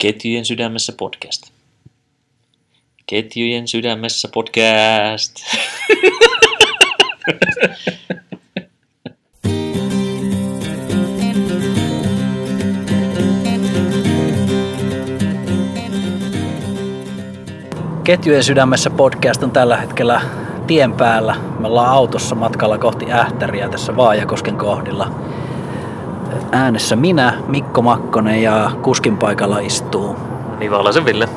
Ketjujen sydämessä podcast. Ketjujen sydämessä podcast. Ketjujen sydämessä podcast on tällä hetkellä tien päällä. Me ollaan autossa matkalla kohti Ähtäriä tässä Vaajakosken kohdilla. Äänessä minä, Mikko Makkonen ja kuskin paikalla istuu. Nivalaisen Ville.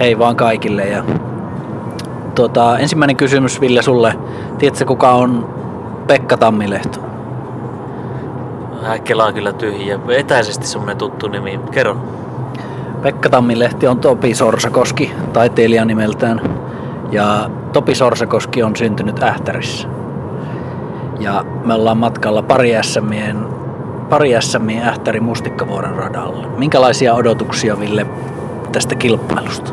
Hei vaan kaikille. Ja, tuota, ensimmäinen kysymys Ville sulle. Tiedätkö kuka on Pekka Tammilehto? Äh, Kela on kyllä tyhjä. Etäisesti semmonen tuttu nimi. Kerro. Pekka Tammilehti on Topi Sorsakoski, taiteilija nimeltään. Ja Topi Sorsakoski on syntynyt Ähtärissä. Ja me ollaan matkalla pari SMien, pari SMien Ähtäri Mustikkavuoren radalle. Minkälaisia odotuksia Ville tästä kilpailusta?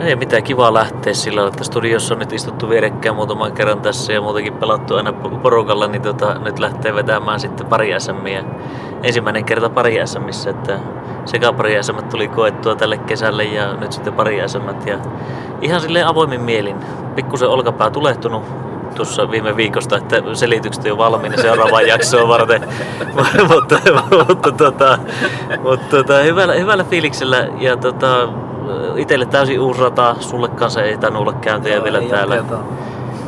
Ei mitään kivaa lähteä sillä että studiossa on nyt istuttu vierekkäin muutaman kerran tässä ja muutenkin pelattu aina porukalla, niin tota, nyt lähtee vetämään sitten pari SMiä. Ensimmäinen kerta pari SMissä, että sekä pari SM tuli koettua tälle kesälle ja nyt sitten pari SM. Ja ihan silleen avoimin mielin. Pikkusen olkapää tulehtunut tuossa viime viikosta, että selitykset on jo valmiina seuraavaan jaksoon varten. mutta mutta, tota, mutta tota, hyvällä, hyvällä fiiliksellä ja tota, itselle täysin uusi rata, sulle kanssa ei tainnut olla käyntiä vielä täällä.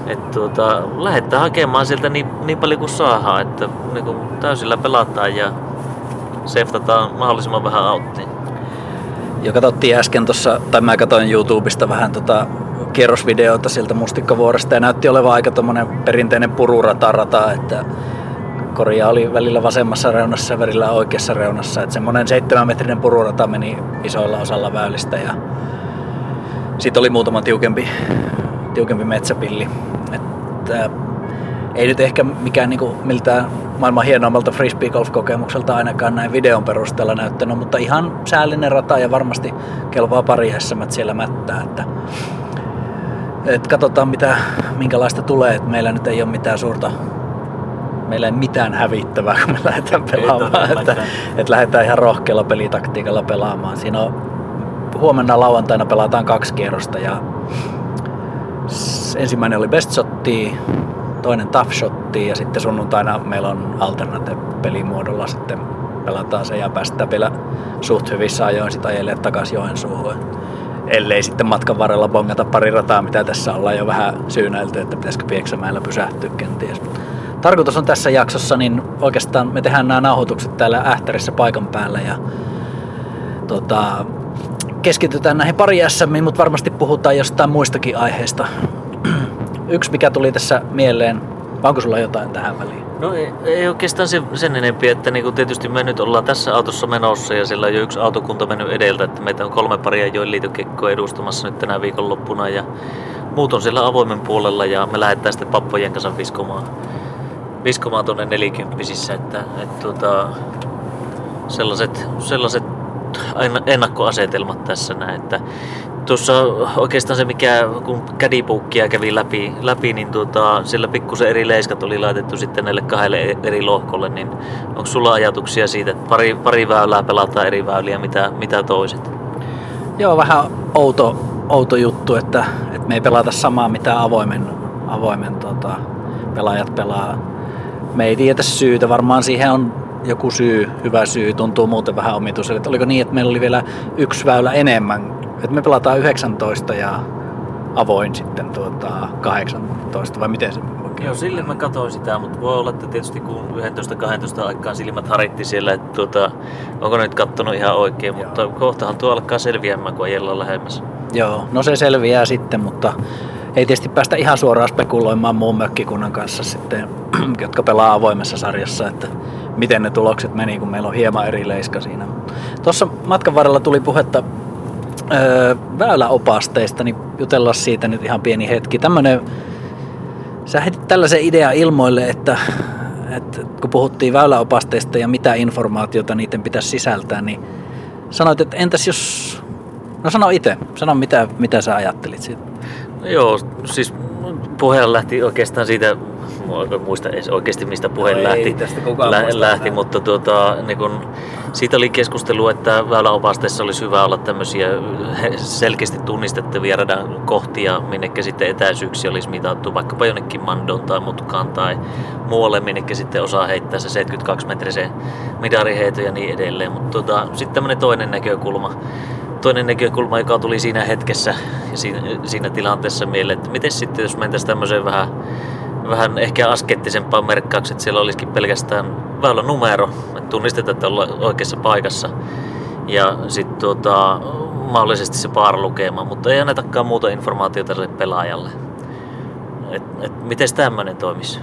Et tuota, lähdetään hakemaan sieltä niin, niin paljon kuin saadaan, että niin kuin täysillä pelataan ja seftataan mahdollisimman vähän auttiin. Jo katsottiin äsken tuossa, tai mä katsoin YouTubesta vähän tota kierrosvideota sieltä Mustikkavuoresta ja näytti olevan aika perinteinen pururatarata, että korja oli välillä vasemmassa reunassa ja välillä oikeassa reunassa. Että semmoinen seitsemänmetrinen pururata meni isoilla osalla väylistä ja sitten oli muutama tiukempi, tiukempi metsäpilli. Että ei nyt ehkä mikään niinku miltään maailman hienoimmalta frisbee golf-kokemukselta ainakaan näin videon perusteella näyttänyt, mutta ihan säällinen rata ja varmasti kelpaa pari siellä mättää. Että, et katsotaan mitä, minkälaista tulee, että meillä nyt ei ole mitään suurta meillä ei mitään hävittävää, kun me lähdetään pelaamaan. Että, että lähdetään ihan rohkealla pelitaktiikalla pelaamaan. Siinä on huomenna lauantaina pelataan kaksi kierrosta ja ensimmäinen oli best shotti, toinen tough shotti ja sitten sunnuntaina meillä on alternate pelimuodolla sitten pelataan se ja päästään vielä suht hyvissä ajoin sitten ajelee takaisin Joensuuhun. Ellei sitten matkan varrella bongata pari rataa, mitä tässä ollaan jo vähän syynäilty, että pitäisikö Pieksämäellä pysähtyä kenties. Tarkoitus on tässä jaksossa, niin oikeastaan me tehdään nämä nauhoitukset täällä Ähtärissä paikan päällä ja tota, keskitytään näihin pari SMiin, mutta varmasti puhutaan jostain muistakin aiheista. Yksi mikä tuli tässä mieleen, onko sulla jotain tähän väliin? No ei, ei oikeastaan se, sen enempi, että niin kuin tietysti me nyt ollaan tässä autossa menossa ja sillä on jo yksi autokunta mennyt edeltä, että meitä on kolme paria join liitokekkoa edustamassa nyt tänä viikonloppuna ja muut on siellä avoimen puolella ja me lähdetään sitten pappojen kanssa viskomaan viskomaan tuonne nelikymppisissä, että, että tuota, sellaiset, sellaiset ennakkoasetelmat tässä näin, että tuossa oikeastaan se mikä, kun kädipuukkia kävi läpi, läpi niin tuota, siellä pikkusen eri leiskat oli laitettu sitten näille kahdelle eri lohkolle, niin onko sulla ajatuksia siitä, että pari, pari väylää pelataan eri väyliä, mitä, mitä toiset? Joo, vähän outo, outo juttu, että, että me ei pelata samaa mitä avoimen, avoimen tota, pelaajat pelaa me ei tiedä syytä, varmaan siihen on joku syy, hyvä syy, tuntuu muuten vähän omituiselle. Oliko niin, että meillä oli vielä yksi väylä enemmän, että me pelataan 19 ja avoin sitten tuota 18, vai miten se Joo, Joo, sille mä katsoin sitä, mutta voi olla, että tietysti kun 11-12 aikaan silmät haritti siellä, että tuota, onko nyt kattonut ihan oikein, Joo. mutta kohtahan tuo alkaa selviämään, kun ajellaan lähemmäs. Joo, no se selviää sitten, mutta ei tietysti päästä ihan suoraan spekuloimaan muun mökkikunnan kanssa sitten, jotka pelaa avoimessa sarjassa, että miten ne tulokset meni, kun meillä on hieman eri leiska siinä. Tuossa matkan varrella tuli puhetta öö, väyläopasteista, niin jutellaan siitä nyt ihan pieni hetki. Tämmönen, sä heitit tällaisen idea ilmoille, että, että kun puhuttiin väyläopasteista ja mitä informaatiota niiden pitäisi sisältää, niin sanoit, että entäs jos... No sano itse, sano mitä, mitä sä ajattelit siitä. Joo, siis puheella lähti oikeastaan siitä, muista edes oikeasti mistä puhe No ei lähti, tästä kukaan lä- lähti mutta tuota, niin kun, siitä oli keskustelu, että väyläopasteessa olisi hyvä olla tämmöisiä selkeästi tunnistettavia radan kohtia, minnekä sitten etäisyyksiä olisi mitattu vaikkapa jonnekin Mandon tai Mutkaan tai muualle, minnekä sitten osaa heittää se 72 metrisen midariheito ja niin edelleen. Mutta tuota, sitten tämmöinen toinen näkökulma, toinen näkökulma, joka tuli siinä hetkessä ja siinä, siinä tilanteessa mieleen, että miten sitten jos mentäisiin tämmöiseen vähän, vähän ehkä askettisempaan merkkaukseen, että siellä olisikin pelkästään väylän numero, että tunnistetaan, että ollaan oikeassa paikassa ja sitten tuota, mahdollisesti se lukema, mutta ei annetakaan muuta informaatiota sille pelaajalle. Et, et, miten tämmöinen toimisi?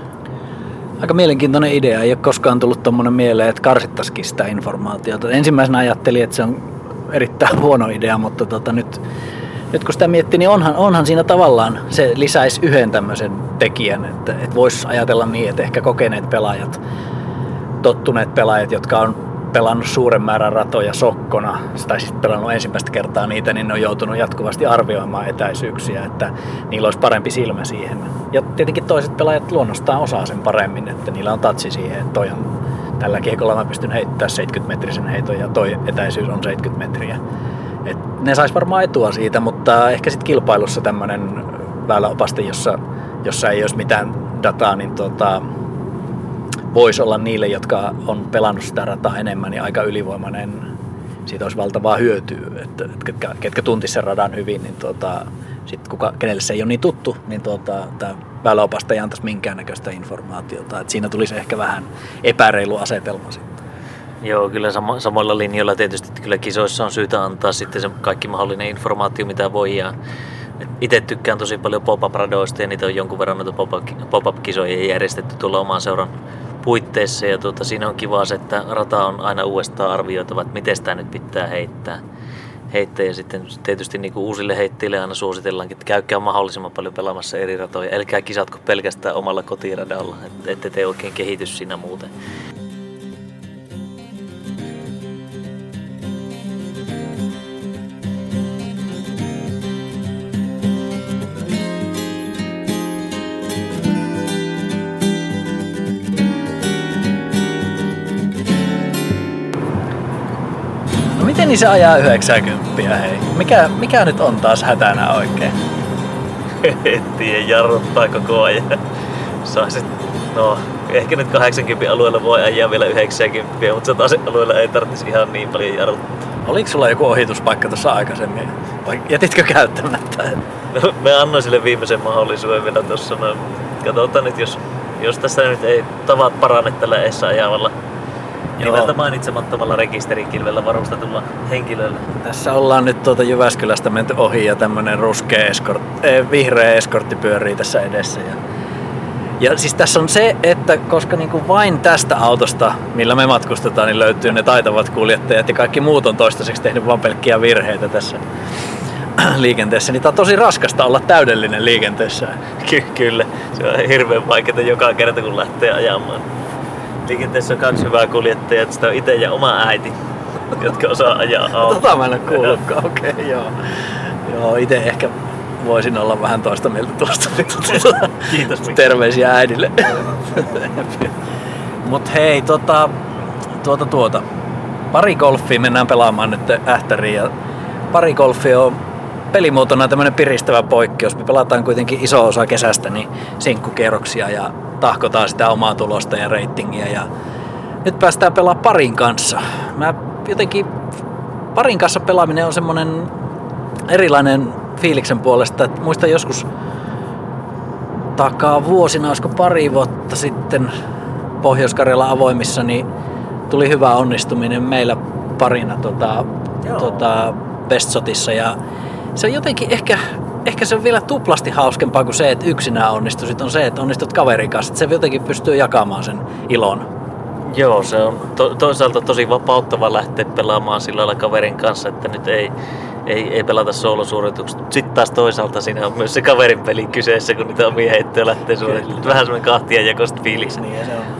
Aika mielenkiintoinen idea. Ei ole koskaan tullut tuommoinen mieleen, että karsittaisikin sitä informaatiota. Ensimmäisenä ajattelin, että se on erittäin huono idea, mutta tota, nyt, nyt kun sitä miettii, niin onhan, onhan siinä tavallaan se lisäisi yhden tämmöisen tekijän, että, että voisi ajatella niin, että ehkä kokeneet pelaajat, tottuneet pelaajat, jotka on pelannut suuren määrän ratoja sokkona, tai siis pelannut ensimmäistä kertaa niitä, niin ne on joutunut jatkuvasti arvioimaan etäisyyksiä, että niillä olisi parempi silmä siihen. Ja tietenkin toiset pelaajat luonnostaan osaa sen paremmin, että niillä on tatsi siihen, että toi on, tällä kiekolla mä pystyn heittämään 70 metrisen heiton ja toi etäisyys on 70 metriä. Et ne sais varmaan etua siitä, mutta ehkä sitten kilpailussa tämmöinen väyläopaste, jossa, jossa ei olisi mitään dataa, niin tota, voisi olla niille, jotka on pelannut sitä rataa enemmän, niin aika ylivoimainen. Siitä olisi valtavaa hyötyä, että, että ketkä, ketkä tuntisivat sen radan hyvin, niin tuota, sit kuka, kenelle se ei ole niin tuttu, niin tuota, tämä väyläopasta ei antaisi minkäännäköistä informaatiota. Et siinä tulisi ehkä vähän epäreilu asetelma sitten. Joo, kyllä samo- samoilla linjoilla tietysti että kyllä kisoissa on syytä antaa sitten se kaikki mahdollinen informaatio, mitä voi. Ja itse tykkään tosi paljon pop-up radoista ja niitä on jonkun verran noita pop-up- pop-up-kisoja järjestetty tuolla oman seuran puitteissa. Ja tuota, siinä on kiva se, että rata on aina uudestaan arvioitava, että miten sitä nyt pitää heittää. heittää. Ja sitten tietysti niin kuin uusille heittäjille aina suositellaankin, että käykää mahdollisimman paljon pelaamassa eri ratoja. Älkää kisatko pelkästään omalla kotiradalla, että ette te oikein kehitys siinä muuten. Miten niin se ajaa 90 hei? Mikä, mikä nyt on taas hätänä oikein? En tiedä, jarruttaa koko ajan. Saisit, no, ehkä nyt 80 alueella voi ajaa vielä 90, mutta 100 alueella ei tarvitsisi ihan niin paljon jarruttaa. Oliko sulla joku ohituspaikka tuossa aikaisemmin? Vai jätitkö käyttämättä? No, me annoin sille viimeisen mahdollisuuden vielä tuossa. No, katsotaan nyt, jos, jos tässä nyt ei tavat parane tällä eessä ajavalla Joo. nimeltä mainitsemattomalla rekisterikilvellä varustetulla henkilöllä. Tässä ollaan nyt tuota Jyväskylästä menty ohi ja tämmönen ruskea eskort, eh, vihreä eskortti pyörii tässä edessä. Ja, ja siis tässä on se, että koska niinku vain tästä autosta, millä me matkustetaan, niin löytyy ne taitavat kuljettajat ja kaikki muut on toistaiseksi tehnyt vain pelkkiä virheitä tässä liikenteessä, niin tää on tosi raskasta olla täydellinen liikenteessä. Ky- kyllä, se on hirveän vaikeaa joka kerta kun lähtee ajamaan. Liikenteessä on kaksi hyvää kuljettajaa, että sitä on itse ja oma äiti, jotka osaa ajaa autoa. Tota mä en ole kuullutkaan, okei okay, joo. Joo, itse ehkä voisin olla vähän toista mieltä tuosta. Kiitos, Mikko. Terveisiä äidille. Mut hei, tota, tuota, tuota. Pari golfia mennään pelaamaan nyt ähtäriin ja pari golfia on pelimuotona tämmönen piristävä poikkeus. Me pelataan kuitenkin iso osa kesästä niin sinkkukierroksia ja tahkotaan sitä omaa tulosta ja reitingiä ja nyt päästään pelaamaan parin kanssa. Mä jotenkin parin kanssa pelaaminen on semmonen erilainen fiiliksen puolesta. että muistan joskus takaa vuosina, olisiko pari vuotta sitten Pohjois-Karjalan avoimissa, niin tuli hyvä onnistuminen meillä parina tota, Joo. tota Bestshotissa ja se on jotenkin ehkä, ehkä se on vielä tuplasti hauskempaa kuin se, että yksinään onnistuisit, on se, että onnistut kaverin kanssa. Että se jotenkin pystyy jakamaan sen ilon. Joo, se on to- toisaalta tosi vapauttava lähteä pelaamaan sillä lailla kaverin kanssa, että nyt ei, ei, ei pelata soolosuorituksia. Sitten taas toisaalta siinä on myös se kaverin peli kyseessä, kun niitä omia heittoja lähtee suorittamaan. Vähän semmoinen kahtia jakosta fiilis. Niin.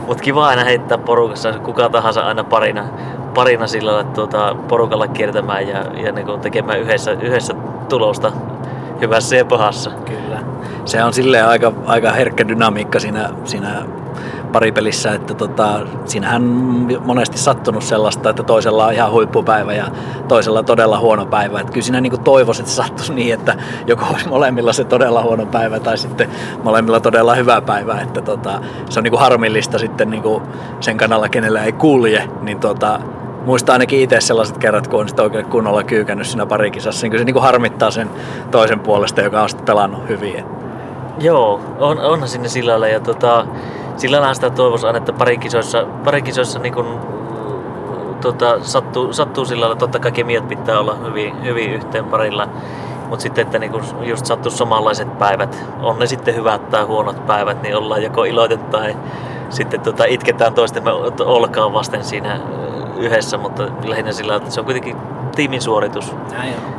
Mutta kiva aina heittää porukassa, kuka tahansa aina parina, parina sillä lailla, tuota, porukalla kiertämään ja, ja niin tekemään yhdessä, yhdessä tulosta hyvässä ja pahassa. Kyllä. se on silleen aika, aika herkkä dynamiikka siinä, siinä paripelissä, että tota, siinähän monesti sattunut sellaista, että toisella on ihan huippupäivä ja toisella todella huono päivä. Että kyllä siinä niin toivoisi, että sattuisi niin, että joko olisi molemmilla se todella huono päivä tai sitten molemmilla todella hyvä päivä. Että tota, se on niin harmillista sitten niin sen kannalla, kenellä ei kulje, niin tota, muistaa ainakin itse sellaiset kerrat, kun on sitten oikein kunnolla kyykännyt siinä parikisassa, niin se niin harmittaa sen toisen puolesta, joka on sitten pelannut hyvin. Joo, on, onhan sinne sillä lailla. Ja tota, sillä lailla sitä toivoisi aina, että parikisoissa, parikisoissa niin kun, tota, sattuu, sattuu sillä lailla, totta kai kemiat pitää olla hyvin, hyvin yhteen parilla. Mutta sitten, että niin just sattuu samanlaiset päivät, on ne sitten hyvät tai huonot päivät, niin ollaan joko iloiten tai sitten tota, itketään toistemme olkaa vasten siinä yhdessä, mutta lähinnä sillä että se on kuitenkin tiimin suoritus.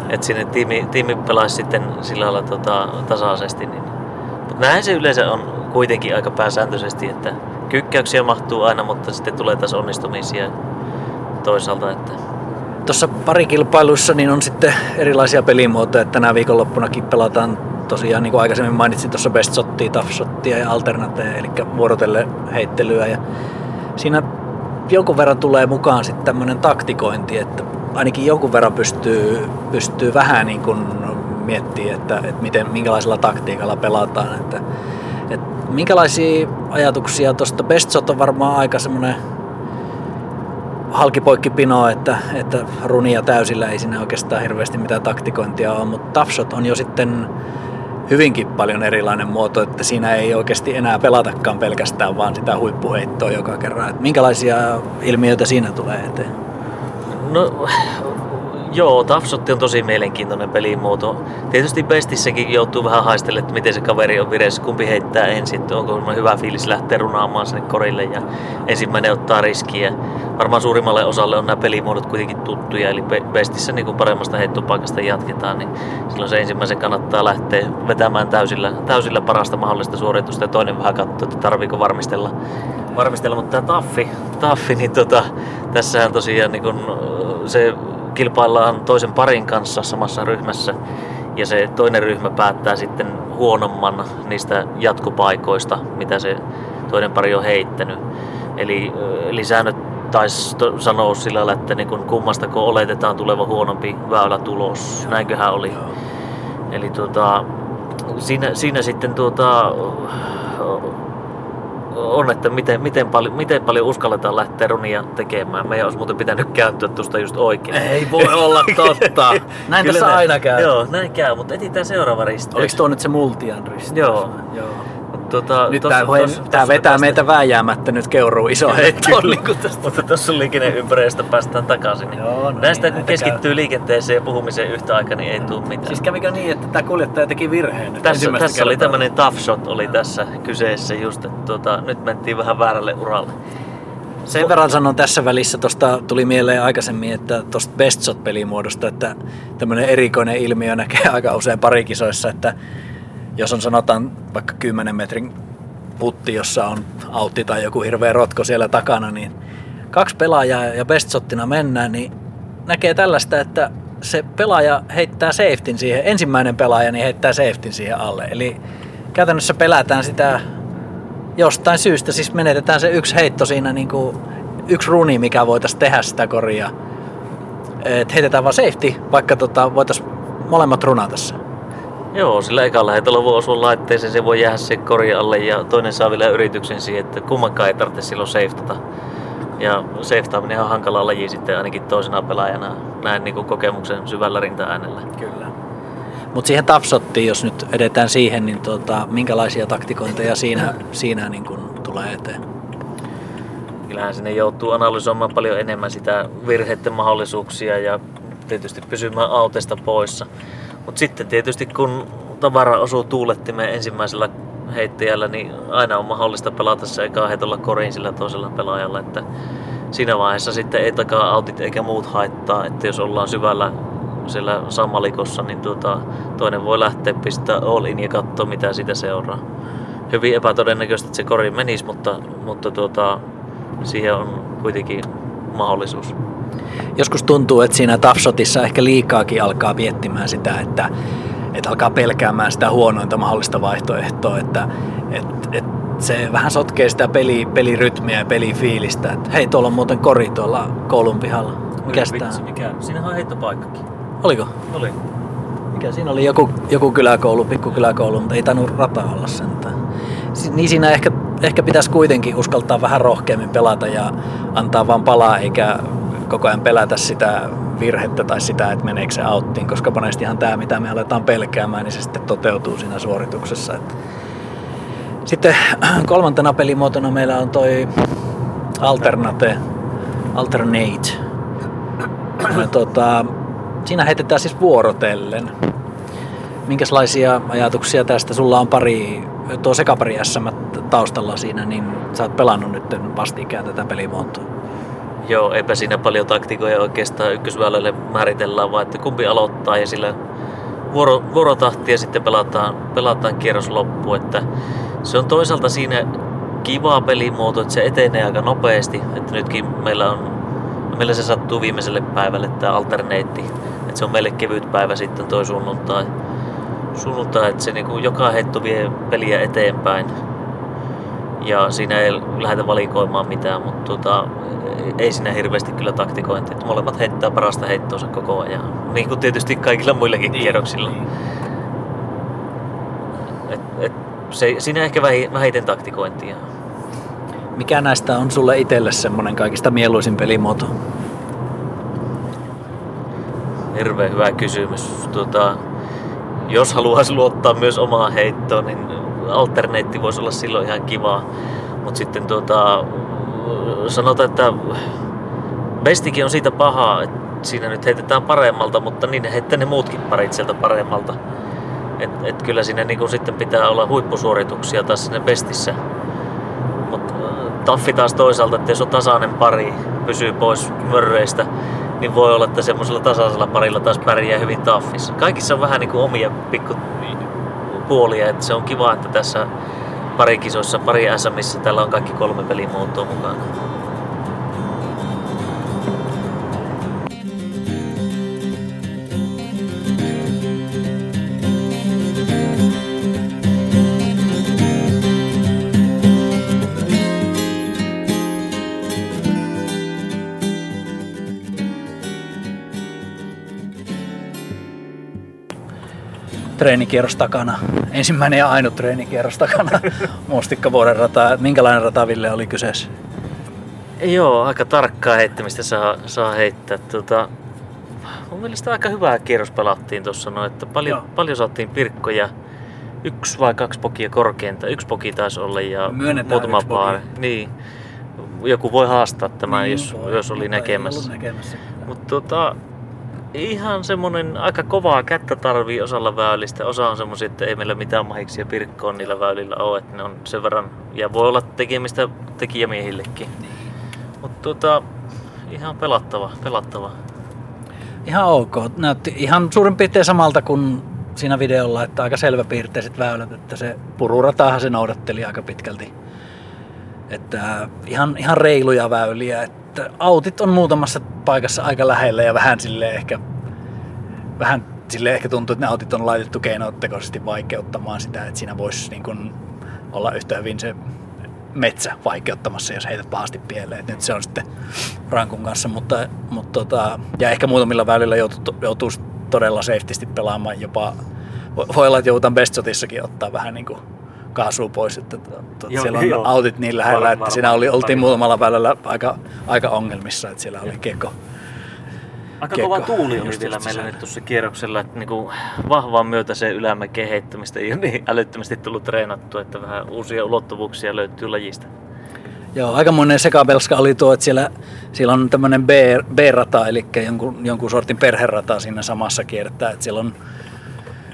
Että sinne tiimi, tiimi pelaisi sitten sillä lailla tota, tasaisesti. Niin. Mutta näin se yleensä on kuitenkin aika pääsääntöisesti, että kykkäyksiä mahtuu aina, mutta sitten tulee taas onnistumisia toisaalta. Että... Tuossa parikilpailuissa niin on sitten erilaisia pelimuotoja. että Tänä viikonloppunakin pelataan tosiaan, niin kuin aikaisemmin mainitsin, tuossa best shottia, tough shottia ja alternateja, eli vuorotelle heittelyä. Ja siinä jonkun verran tulee mukaan sitten tämmöinen taktikointi, että ainakin jonkun verran pystyy, pystyy vähän niin kuin miettimään, että, että miten, minkälaisella taktiikalla pelataan. Että, että minkälaisia ajatuksia tuosta Best Shot on varmaan aika semmoinen halkipoikkipino, että, että runia täysillä ei siinä oikeastaan hirveästi mitään taktikointia ole, mutta Tough Shot on jo sitten hyvinkin paljon erilainen muoto, että siinä ei oikeasti enää pelatakaan pelkästään vaan sitä huippuheittoa joka kerran. Että minkälaisia ilmiöitä siinä tulee eteen? No Joo, Tafsotti on tosi mielenkiintoinen pelimuoto. Tietysti Bestissäkin joutuu vähän haistelemaan, että miten se kaveri on vireessä, kumpi heittää ensin, onko hyvä fiilis lähteä runaamaan sinne korille ja ensimmäinen ottaa riskiä. Varmaan suurimmalle osalle on nämä pelimuodot kuitenkin tuttuja, eli Bestissä niin kuin paremmasta heittopaikasta jatketaan, niin silloin se ensimmäisen kannattaa lähteä vetämään täysillä, täysillä parasta mahdollista suoritusta ja toinen vähän katsoa, että tarviiko varmistella. varmistella. Mutta tämä Taffi, taffi niin tota, tässähän tosiaan niin kun, se kilpaillaan toisen parin kanssa samassa ryhmässä ja se toinen ryhmä päättää sitten huonomman niistä jatkopaikoista, mitä se toinen pari on heittänyt. Eli, eli säännöt taisi sanoa sillä lailla, että niin kun kummasta kun oletetaan tuleva huonompi väylä tulos. Näinköhän oli. Eli tuota, siinä, siinä sitten tuota, on, että miten, miten, paljon, miten paljon uskalletaan lähteä runia tekemään. Meidän olisi muuten pitänyt kääntyä tuosta just oikein. Ei voi olla totta. Näin Kyllä tässä näin, aina käy. Joo, näin käy, mutta etsitään seuraava risteys. Oliko tuo nyt se multian risteys? Joo. Joo. Tota, nyt tämä vetää tästä... meitä vääjäämättä nyt keuruu iso heitto. niin Mutta tuossa liikenneympäröistä päästään takaisin. Niin Joo, no näistä niin, kun keskittyy käy. liikenteeseen ja puhumiseen yhtä aikaa, niin ei tule mitään. Siis kävikö niin, että tämä kuljettaja teki virheen? Tässä, tässä oli tämmöinen tough shot oli tässä kyseessä just, että tuota, nyt mentiin vähän väärälle uralle. Sen verran sanon tässä välissä, tuosta tuli mieleen aikaisemmin, että tuosta best shot pelimuodosta, että tämmöinen erikoinen ilmiö näkee aika usein parikisoissa, että jos on sanotaan vaikka 10 metrin putti, jossa on autti tai joku hirveä rotko siellä takana, niin kaksi pelaajaa ja bestshottina mennään, niin näkee tällaista, että se pelaaja heittää safetyn siihen, ensimmäinen pelaaja niin heittää safetyn siihen alle. Eli käytännössä pelätään sitä jostain syystä, siis menetetään se yksi heitto siinä, niin kuin yksi runi, mikä voitaisiin tehdä sitä koria. Et heitetään vaan safety, vaikka tota, voitaisiin molemmat runata se. Joo, sillä ekalla heitolla voi osua laitteeseen, se voi jäädä se kori alle ja toinen saa vielä yrityksen siihen, että kummankaan ei tarvitse silloin safetata. Ja safetaaminen on hankala laji sitten ainakin toisena pelaajana näin niin kuin kokemuksen syvällä rinta-äänellä. Kyllä. Mutta siihen tafsottiin, jos nyt edetään siihen, niin tota, minkälaisia taktikointeja siinä, siinä niin kun tulee eteen? Kyllähän sinne joutuu analysoimaan paljon enemmän sitä virheiden mahdollisuuksia ja tietysti pysymään autesta poissa. Mutta sitten tietysti kun tavara osuu tuulettimeen ensimmäisellä heittäjällä, niin aina on mahdollista pelata se eka heitolla koriin sillä toisella pelaajalla. Että siinä vaiheessa sitten ei takaa autit eikä muut haittaa, että jos ollaan syvällä siellä samalikossa, niin tuota, toinen voi lähteä pistää all in ja katsoa mitä siitä seuraa. Hyvin epätodennäköistä, että se kori menisi, mutta, mutta tuota, siihen on kuitenkin mahdollisuus joskus tuntuu, että siinä Tafsotissa ehkä liikaakin alkaa viettimään sitä, että että alkaa pelkäämään sitä huonointa mahdollista vaihtoehtoa, että et, et se vähän sotkee sitä peli, pelirytmiä ja pelifiilistä. Että hei, tuolla on muuten kori tuolla koulun pihalla. Mikä sitä Vitsi, Mikä? Siinähän on heittopaikkakin. Oliko? Oli. Mikä siinä oli joku, joku kyläkoulu, pikkukyläkoulu, mutta ei tainnut rata olla sentään. Si- Niin siinä ehkä, ehkä pitäisi kuitenkin uskaltaa vähän rohkeammin pelata ja antaa vaan palaa, eikä koko ajan pelätä sitä virhettä tai sitä, että meneekö se auttiin, koska monestihan tämä, mitä me aletaan pelkäämään, niin se sitten toteutuu siinä suorituksessa. Sitten kolmantena pelimuotona meillä on toi Alternate, Alternate. Tota, siinä heitetään siis vuorotellen. Minkälaisia ajatuksia tästä? Sulla on pari, tuo sekapari SM taustalla siinä, niin sä oot pelannut nyt vastikään tätä pelimuotoa. Joo, eipä siinä paljon taktikoja oikeastaan ykkösväylälle määritellään, vaan että kumpi aloittaa ja sillä vuoro, vuorotahtia sitten pelataan, pelataan kierros loppu. Että se on toisaalta siinä kiva pelimuoto, että se etenee aika nopeasti. Että nytkin meillä on, meillä se sattuu viimeiselle päivälle tämä alterneitti. Että se on meille kevyt päivä sitten toi sunnuntai. Sunnuntai, että se niinku joka heitto vie peliä eteenpäin. Ja siinä ei lähdetä valikoimaan mitään, mutta tota, ei siinä hirveästi kyllä taktikointia. Että molemmat heittää parasta heittoonsa koko ajan. Niin kuin tietysti kaikilla muillakin niin, kierroksilla. Niin. Et, et, se, siinä ehkä vähi, vähiten taktikointia. Mikä näistä on sulle itselle semmonen kaikista mieluisin pelimuoto? Hirveän hyvä kysymys. Tota, jos haluaisi luottaa myös omaa heittoon, niin alterneitti voisi olla silloin ihan kivaa. Mutta sitten tuota, sanotaan, että Bestikin on siitä pahaa, että siinä nyt heitetään paremmalta, mutta niin heittää ne muutkin parit sieltä paremmalta. Et, et kyllä siinä niinku sitten pitää olla huippusuorituksia taas sinne Bestissä. Mutta Taffi taas toisaalta, että jos on tasainen pari, pysyy pois mörreistä, niin voi olla, että semmoisella tasaisella parilla taas pärjää hyvin Taffissa. Kaikissa on vähän niinku omia pikku puolia, että se on kiva, että tässä pari kisoissa, pari SMissä täällä on kaikki kolme pelimuotoa mukana. Treenikierros takana. Ensimmäinen ja ainut treenikierros takana Mustikkavuoren rata. Minkälainen rata Ville oli kyseessä? Joo, aika tarkkaa heittämistä saa, saa heittää. Tota, mun mielestä aika hyvää kierros pelattiin tuossa, no, että paljon, paljon saatiin pirkkoja. Yksi vai kaksi pokia korkeinta. Yksi poki taisi olla ja Myönnetään muutama paari. Niin. Joku voi haastaa tämän, niin, jos, voi, jos oli mutta näkemässä. näkemässä. Mutta tota, ihan semmonen aika kovaa kättä tarvii osalla väylistä. Osa on semmosia, että ei meillä mitään mahiksia pirkkoon niillä väylillä ole, että ne on sen verran, ja voi olla tekemistä tekijämiehillekin. Mutta tota, ihan pelattava, pelattava. Ihan ok. Näytti ihan suurin piirtein samalta kuin siinä videolla, että aika selväpiirteiset väylät, että se pururatahan se noudatteli aika pitkälti. Että ihan, ihan reiluja väyliä, että autit on muutamassa paikassa aika lähellä ja vähän sille ehkä vähän sille ehkä tuntuu, että ne autit on laitettu keinotekoisesti vaikeuttamaan sitä, että siinä voisi niin kuin olla yhtä hyvin se metsä vaikeuttamassa, jos heität pahasti pieleen. Et nyt se on sitten rankun kanssa, mutta, mutta tota, ja ehkä muutamilla väylillä joutuu, joutuu todella safetysti pelaamaan jopa, voi olla, että joudutaan best ottaa vähän niin kuin kaasua pois, että to, to, Joo, siellä on joo. autit niin lähellä, Varmaan, että siinä oli, oltiin muutamalla väylällä aika, aika ongelmissa, että siellä oli keko. Aika kova tuuli oli vielä meillä nyt tuossa kierroksella, että niinku vahvaan myötä se ylämäkeen heittämistä ei ole niin älyttömästi tullut treenattua, että vähän uusia ulottuvuuksia löytyy lajista. Joo, aikamoinen sekapelska oli tuo, että siellä, siellä on tämmöinen B, B-rata, eli jonkun, jonkun sortin perherata siinä samassa kiertää, että siellä on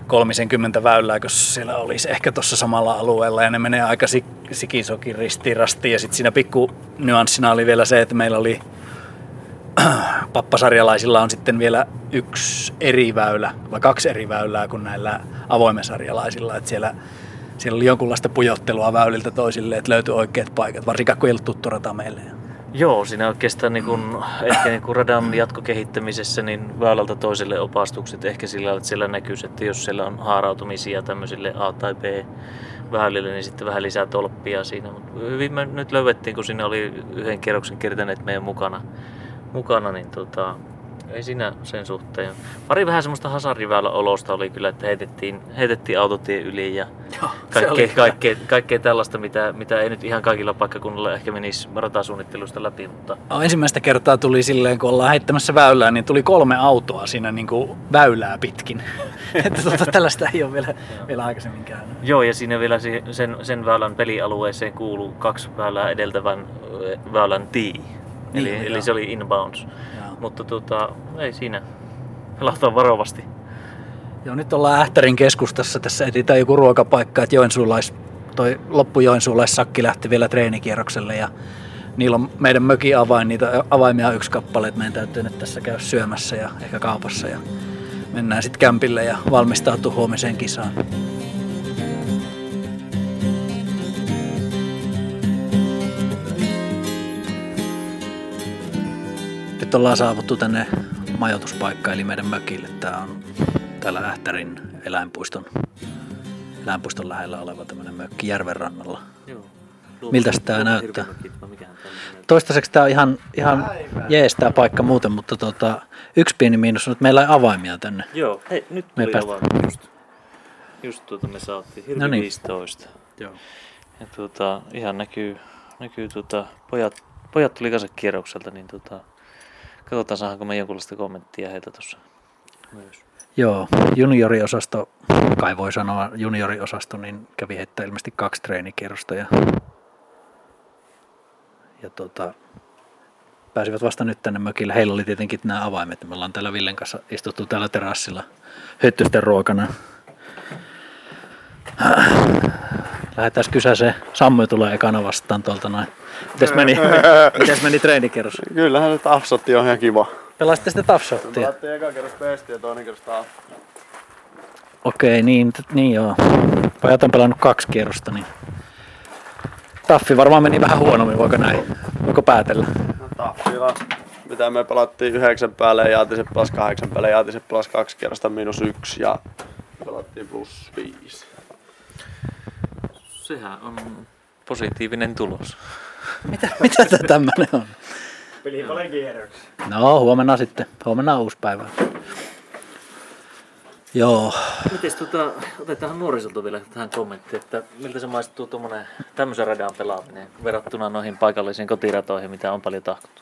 30 väylää, kun siellä olisi ehkä tuossa samalla alueella, ja ne menee aika sik- sikisokin ristiin rastiin, ja sitten siinä pikku nyanssina oli vielä se, että meillä oli pappasarjalaisilla on sitten vielä yksi eri väylä, vai kaksi eri väylää kuin näillä avoimensarjalaisilla, että siellä siellä oli jonkunlaista pujottelua väyliltä toisille, että löytyi oikeat paikat, varsinkaan kun ei ollut tuttu rata meille. Joo, siinä oikeastaan niin kun, ehkä niin kun radan jatkokehittämisessä niin väylältä toiselle opastukset ehkä sillä että siellä näkyy, että jos siellä on haarautumisia tämmöisille A tai B väylille, niin sitten vähän lisää tolppia siinä. Mutta hyvin me nyt löydettiin, kun siinä oli yhden kierroksen kertaneet meidän mukana, mukana niin tota, ei siinä sen suhteen. Pari vähän semmoista hasariväylä olosta oli kyllä, että heitettiin, heitettiin autotien yli ja Joo, kaikkea, kaikkea, kaikkea, tällaista, mitä, mitä ei nyt ihan kaikilla paikkakunnilla ehkä menisi ratasuunnittelusta läpi. Mutta... No, ensimmäistä kertaa tuli silleen, kun ollaan heittämässä väylää, niin tuli kolme autoa siinä niin kuin väylää pitkin. että tuota, tällaista ei ole vielä, vielä aikaisemmin käynyt. Joo, ja siinä vielä sen, sen väylän pelialueeseen kuuluu kaksi väylää edeltävän väylän tee. Niin, eli, eli se oli inbounds. Joo. Mutta tota, ei siinä. Pelataan varovasti. Joo, nyt ollaan Ähtärin keskustassa. Tässä etsitään joku ruokapaikka, että Joensuulais, toi loppujoensuulaissakki lähti vielä treenikierrokselle ja niillä on meidän mökin avain, niitä avaimia yksi kappale, että meidän täytyy nyt tässä käydä syömässä ja ehkä kaupassa ja mennään sitten kämpille ja valmistautuu huomiseen kisaan. Nyt ollaan saavuttu tänne majoituspaikkaan eli meidän mökille. Tää on täällä Ähtärin eläinpuiston, eläinpuiston lähellä oleva tämmöinen mökki järven rannalla. Joo. Miltä tämä näyttää? Toistaiseksi tämä on ihan, ihan jees tämä paikka muuten, mutta tota, yksi pieni miinus on, että meillä ei avaimia tänne. Joo, hei, nyt Me tuli pääst- avaimia just. Just tuota me saatiin. Hirvi No niin. 15. Joo. Ja tuota, ihan näkyy, näkyy tuota, pojat, pojat tuli kanssa kierrokselta, niin tuota, katsotaan saadaanko me jonkunlaista kommenttia heitä tuossa myös. Joo, junioriosasto, kai voi sanoa junioriosasto, niin kävi heittää ilmeisesti kaksi treenikierrosta ja, ja tota, pääsivät vasta nyt tänne mökille. Heillä oli tietenkin nämä avaimet. Me ollaan täällä Villen kanssa istuttu täällä terassilla hyttysten ruokana. Lähdetään kysäseen. Sammui tulee ekana vastaan tuolta noin. Mites meni, mites meni treenikierros? Kyllähän se tafsotti on ihan kiva. Pelasitte sitten tafshottia? Pelattiin eka kerros pesti ja toinen kerros taas. Okei, niin, niin joo. Pojat on pelannut kaksi kierrosta, niin Taffi varmaan meni vähän huonommin, voiko näin? Voiko päätellä? No taffilla. Mitä me pelattiin yhdeksän päälle ja Jaatiset plus kahdeksan päälle ja Jaatiset plus kaksi kerrosta miinus yksi ja pelattiin plus viisi. Sehän on positiivinen tulos. Mitä, mitä tää tämmönen on? Peli paljon kierroksi. No, huomenna sitten. Huomenna on uusi päivä. Joo. Miten tota, otetaan nuorisolta vielä tähän kommentti, että miltä se maistuu tuommoinen tämmöisen radan pelaaminen verrattuna noihin paikallisiin kotiratoihin, mitä on paljon tahkottu?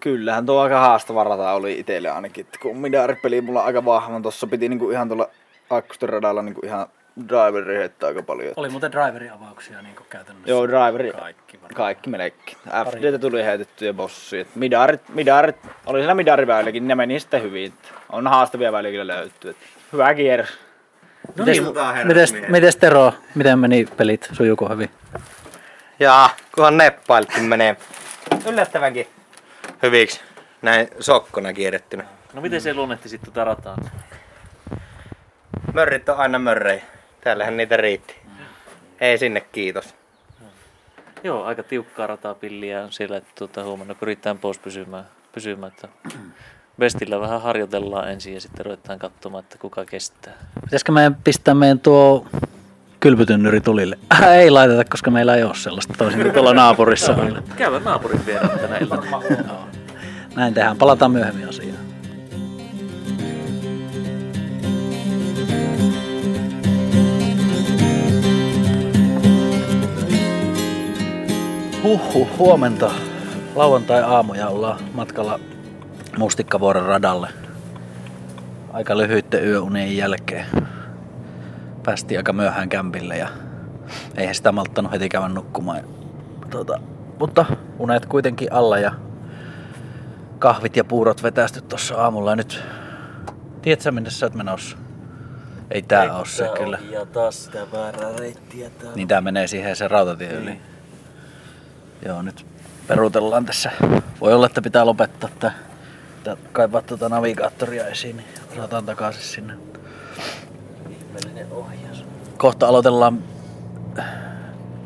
Kyllähän tuo aika haastava rata oli itselle ainakin. Kun Midari-peli mulla aika vahvan, tossa piti niinku ihan tuolla Akkusten radalla niinku ihan driveri heittää aika paljon. Oli muuten driverin avauksia niin käytännössä. Joo, driveri. Kaikki varmaan. Kaikki melkein. FDtä tuli heitetty ja bossi. Et Midarit, midarit, oli siellä midariväylikin, niin ne meni sitten hyvin. On haastavia väyliä kyllä löytyy. Hyvä kierros. No mites, mites, mites Tero, miten meni pelit? Sujuuko hyvin? Jaa, kunhan neppailtiin menee yllättävänkin hyviksi. Näin sokkona kierrettynä. No miten se luonnehti sitten tota rataa? Mörrit on aina mörrejä. Täällähän niitä riitti. Ei sinne kiitos. Joo, aika tiukkaa ratapilliä on siellä, että tuota, huomenna pyritään pois pysymään. pysymään että Bestillä vähän harjoitellaan ensin ja sitten ruvetaan katsomaan, että kuka kestää. Pitäisikö meidän pistää meidän tuo kylpytynnyri tulille? Äh, ei laiteta, koska meillä ei ole sellaista toisin kuin tuolla naapurissa. Käydään naapurin vieraan tänä iltana. Näin tehdään. Palataan myöhemmin asiaan. Huhhuh, huomenta. Lauantai-aamuja ollaan matkalla Mustikkavuoren radalle. Aika lyhyitten yöunien jälkeen. Päästiin aika myöhään kämpille ja eihän sitä malttanut heti käydä nukkumaan. Tuota, mutta unet kuitenkin alla ja kahvit ja puurot vetästy tuossa aamulla ja nyt... Tiedätkö sä, minne sä oot menossa? Ei tää oo se kyllä. Ja taas sitä väärää reittiä täällä. Niin tää menee siihen sen rautatien yli. Joo, nyt peruutellaan tässä. Voi olla, että pitää lopettaa tää. Pitää kaivaa tuota navigaattoria esiin, niin osataan takaisin sinne. Ihmeellinen ohjaus. Kohta aloitellaan